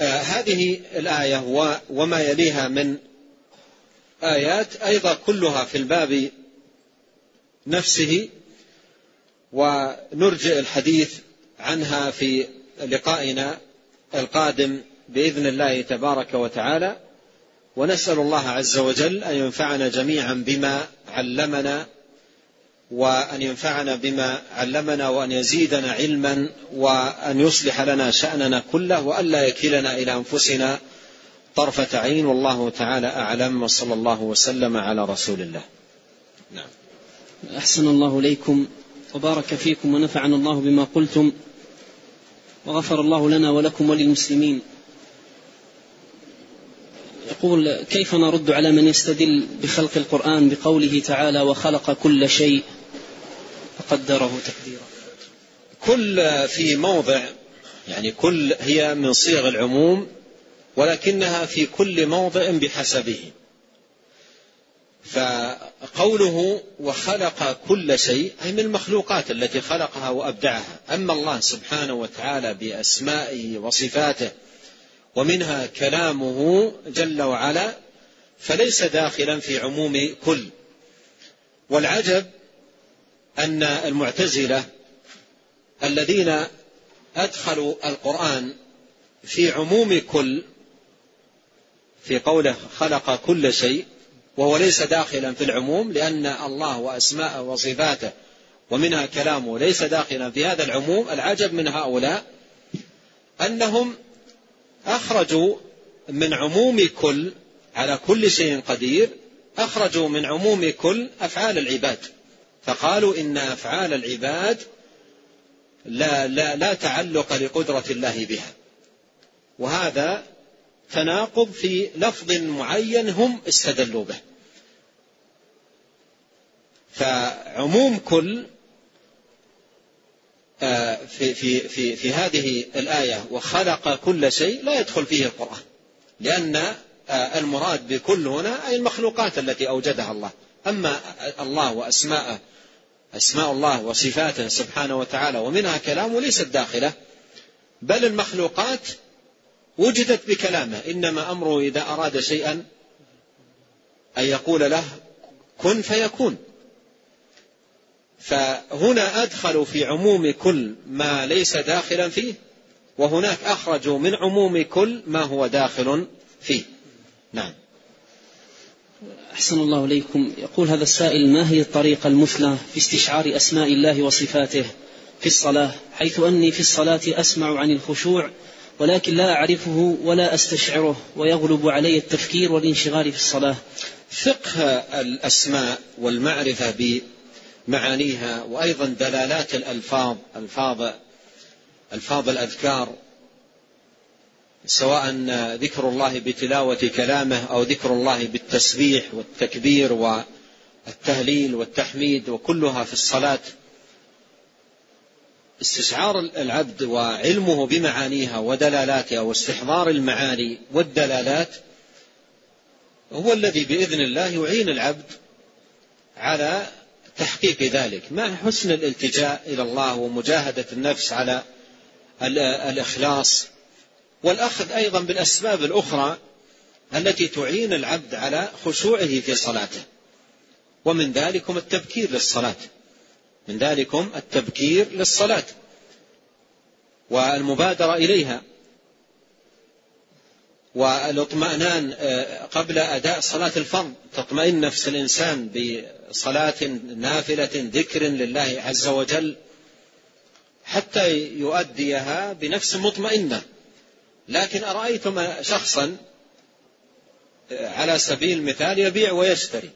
آه هذه الآية وما يليها من آيات أيضا كلها في الباب نفسه ونرجئ الحديث عنها في لقائنا القادم بإذن الله تبارك وتعالى. ونسأل الله عز وجل أن ينفعنا جميعا بما علمنا وأن ينفعنا بما علمنا وأن يزيدنا علما وأن يصلح لنا شأننا كله وأن لا يكلنا إلى أنفسنا طرفة عين والله تعالى أعلم وصلى الله وسلم على رسول الله. نعم. أحسن الله إليكم وبارك فيكم ونفعنا الله بما قلتم وغفر الله لنا ولكم وللمسلمين. يقول كيف نرد على من يستدل بخلق القرآن بقوله تعالى وخلق كل شيء فقدره تقديرا. كل في موضع يعني كل هي من صيغ العموم ولكنها في كل موضع بحسبه. فقوله وخلق كل شيء أي من المخلوقات التي خلقها وأبدعها. أما الله سبحانه وتعالى بأسمائه وصفاته ومنها كلامه جل وعلا فليس داخلا في عموم كل. والعجب أن المعتزلة الذين أدخلوا القرآن في عموم كل في قوله خلق كل شيء وهو ليس داخلا في العموم لأن الله وأسماءه وصفاته ومنها كلامه ليس داخلا في هذا العموم العجب من هؤلاء أنهم أخرجوا من عموم كل على كل شيء قدير أخرجوا من عموم كل أفعال العباد. فقالوا إن أفعال العباد لا, لا, لا تعلق لقدرة الله بها. وهذا تناقض في لفظ معين هم استدلوا به. فعموم كل في في في في هذه الآية وخلق كل شيء لا يدخل فيه القرآن لأن آه، المراد بكل هنا أي المخلوقات التي أوجدها الله. أما الله وأسماءه أسماء الله وصفاته سبحانه وتعالى ومنها كلامه ليست داخلة بل المخلوقات وجدت بكلامه. إنما أمره إذا أراد شيئا أن يقول له كن فيكون. فهنا أدخلوا في عموم كل ما ليس داخلا فيه وهناك أخرجوا من عموم كل ما هو داخل فيه. نعم. أحسن الله إليكم. يقول هذا السائل ما هي الطريقة المثلى في استشعار أسماء الله وصفاته في الصلاة؟ حيث أني في الصلاة أسمع عن الخشوع ولكن لا أعرفه ولا أستشعره ويغلب علي التفكير والانشغال في الصلاة. فقه الأسماء والمعرفة بمعانيها وأيضا دلالات الألفاظ ألفاظ ألفاظ الأذكار سواء ذكر الله بتلاوة كلامه أو ذكر الله بالتسبيح والتكبير والتهليل والتحميد وكلها في الصلاة. استشعار العبد وعلمه بمعانيها ودلالاتها واستحضار المعاني والدلالات هو الذي بإذن الله يعين العبد على تحقيق ذلك. مع حسن الالتجاء إلى الله ومجاهدة النفس على الإخلاص؟ والأخذ أيضا بالأسباب الأخرى التي تعين العبد على خشوعه في صلاته. ومن ذلكم التبكير للصلاة. من ذلكم التبكير للصلاة. والمبادرة إليها. والإطمئنان آه، قبل أداء صلاة الفرض تطمئن نفس الإنسان بصلاة نافلة ذكر لله عز وجل حتى يؤديها بنفس مطمئنة. لكن أرأيتم شخصا آه، على سبيل المثال يبيع ويشتري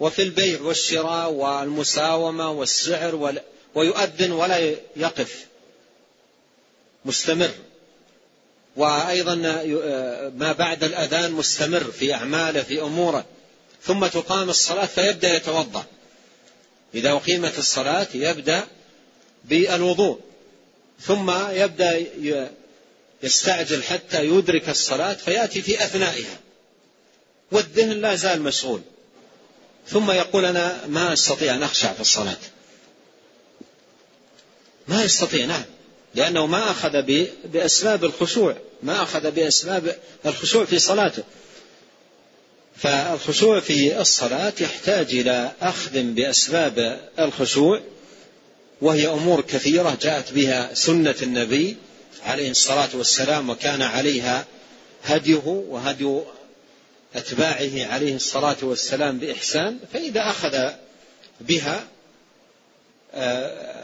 وفي البيع والشراء والمساومة والسعر ويؤذن ولا يقف مستمر. وأيضا ما بعد الأذان مستمر في أعماله في أموره. ثم تقام الصلاة فيبدأ يتوضأ. إذا أقيمت الصلاة يبدأ بالوضوء. ثم يبدأ يستعجل حتى يدرك الصلاة فيأتي في أثنائها. والذهن لا زال مشغول ثم يقول أنا ما أستطيع أن أخشع في الصلاة. ما يستطيع نعم. لأنه ما أخذ بأسباب الخشوع ما أخذ بأسباب الخشوع في صلاته. فالخشوع في الصلاة يحتاج إلى أخذ بأسباب الخشوع وهي أمور كثيرة جاءت بها سنة النبي عليه الصلاة والسلام وكان عليها هديه وهدي أتباعه عليه الصلاة والسلام بإحسان فإذا أخذ بها آه،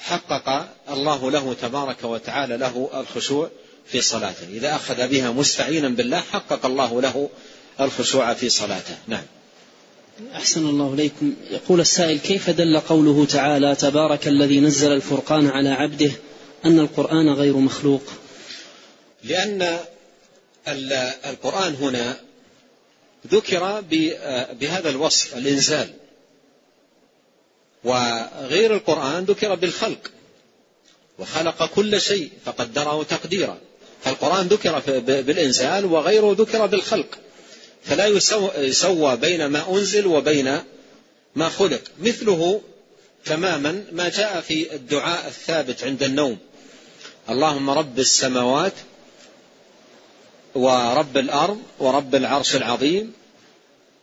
حقق الله له تبارك وتعالى له الخشوع في صلاته. إذا أخذ بها مستعينا بالله حقق الله له الخشوع في صلاته. نعم. أحسن الله إليكم. يقول السائل كيف دل قوله تعالى تبارك الذي نزل الفرقان على عبده أن القرآن غير مخلوق؟ لأن القرآن هنا ذكر بهذا الوصف الإنزال. وغير القرآن ذكر بالخلق وخلق كل شيء فقدره تقديرا. فالقرآن ذكر بالإنزال وغيره ذكر بالخلق. فلا يسوى بين ما أنزل وبين ما خلق. مثله تماما ما جاء في الدعاء الثابت عند النوم. اللهم رب السماوات ورب الأرض ورب العرش العظيم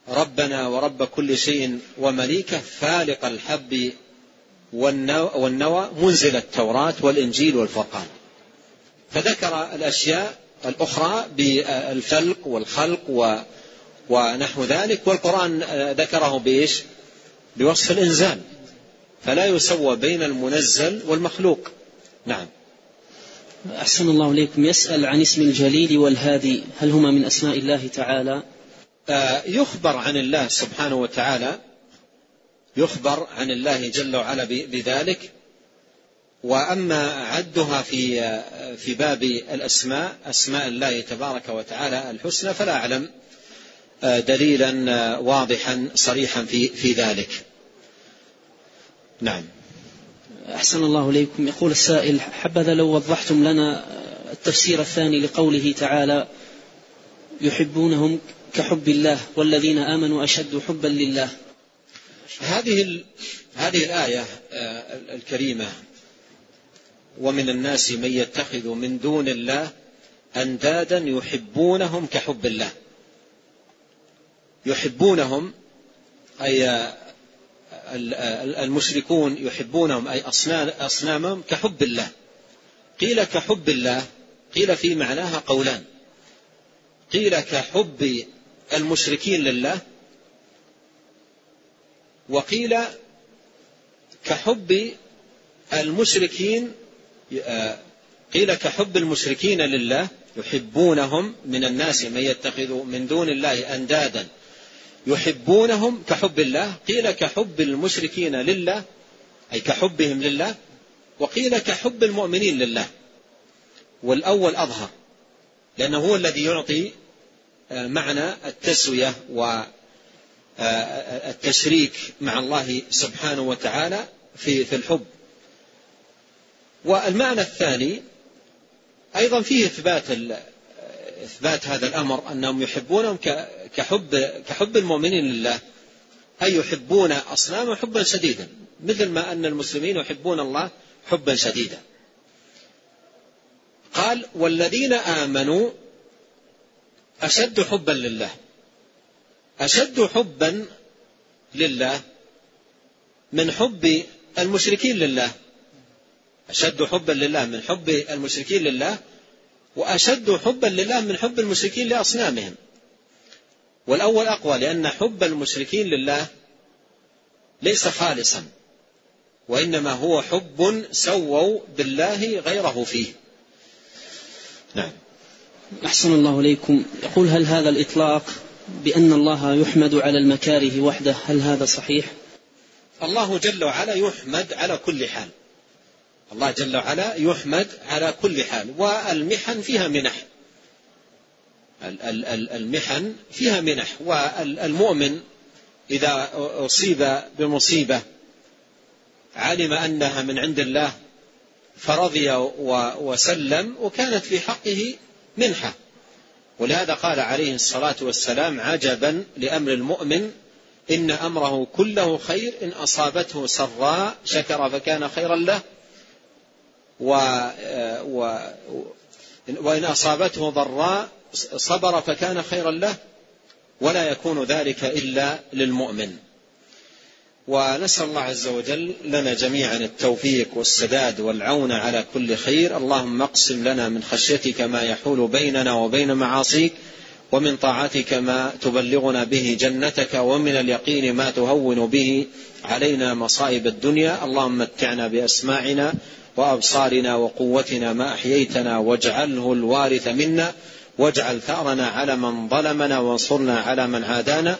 ربنا ورب كل شيء ومليكه فالق الحب والنوى منزل التوراة والإنجيل والفرقان. فذكر الأشياء الأخرى بالفلق والخلق ونحو ذلك. والقرآن ذكره بإيش؟ بوصف الإنزال. فلا يسوى بين المنزل والمخلوق. نعم. أحسن الله إليكم. يسأل عن اسم الجليل والهادي. هل هما من أسماء الله تعالى؟ يخبر عن الله سبحانه وتعالى يخبر عن الله جل وعلا بذلك وأما عدها في في باب الأسماء أسماء الله تبارك وتعالى الحسنى فلا أعلم دليلا واضحا صريحا في في ذلك. نعم. أحسن الله إليكم يقول السائل حبذا لو وضحتم لنا التفسير الثاني لقوله تعالى يحبونهم كحب الله والذين آمنوا أشد حبا لله. هذه هذه الآية آه، الكريمة. ومن الناس من يتخذ من دون الله أندادا يحبونهم كحب الله. يحبونهم أي آه، المشركون يحبونهم أي أصنامهم كحب الله. قيل كحب الله قيل في معناها قولان. قيل كحب المشركين لله. وقيل كحب المشركين آه، قيل كحب المشركين لله يحبونهم من الناس من يتخذ من دون الله أندادا. يحبونهم كحب الله قيل كحب المشركين لله أي كحبهم لله وقيل كحب المؤمنين لله. والأول أظهر لأنه هو الذي يعطي معنى التسوية والتشريك مع الله سبحانه وتعالى في في الحب. والمعنى الثاني أيضا فيه إثبات إثبات هذا الأمر أنهم يحبونهم كحب كحب المؤمنين لله. أي يحبون اصنامهم حبا شديدا مثل ما أن المسلمين يحبون الله حبا شديدا. قال والذين آمنوا أشد حبا لله. أشد حبا لله من حب المشركين لله. أشد حبا لله من حب المشركين لله وأشد حبا لله من حب المشركين لأصنامهم. والأول أقوى لأن حب المشركين لله ليس خالصا وإنما هو حب سووا بالله غيره فيه. نعم. أحسن الله إليكم. يقول هل هذا الإطلاق بأن الله يحمد على المكاره وحده هل هذا صحيح؟ الله جل وعلا يحمد على كل حال. الله جل وعلا يحمد على كل حال. والمحن فيها منح. المحن فيها منح. والمؤمن إذا أصيب بمصيبة علم أنها من عند الله فرضي وسلم وكانت في حقه منحة. ولهذا قال عليه الصلاة والسلام عجبا لأمر المؤمن إن أمره كله خير إن أصابته سراء شكر فكان خيرا له و و وإن أصابته ضراء صبر فكان خيرا له ولا يكون ذلك إلا للمؤمن. ونسأل الله عز وجل لنا جميعا التوفيق والسداد والعون على كل خير. اللهم اقسم لنا من خشيتك ما يحول بيننا وبين معاصيك ومن طاعتك ما تبلغنا به جنتك ومن اليقين ما تهون به علينا مصائب الدنيا. اللهم متعنا بأسماعنا وأبصارنا وقوتنا ما أحييتنا واجعله الوارث منا واجعل ثأرنا على من ظلمنا وانصرنا على من عادانا.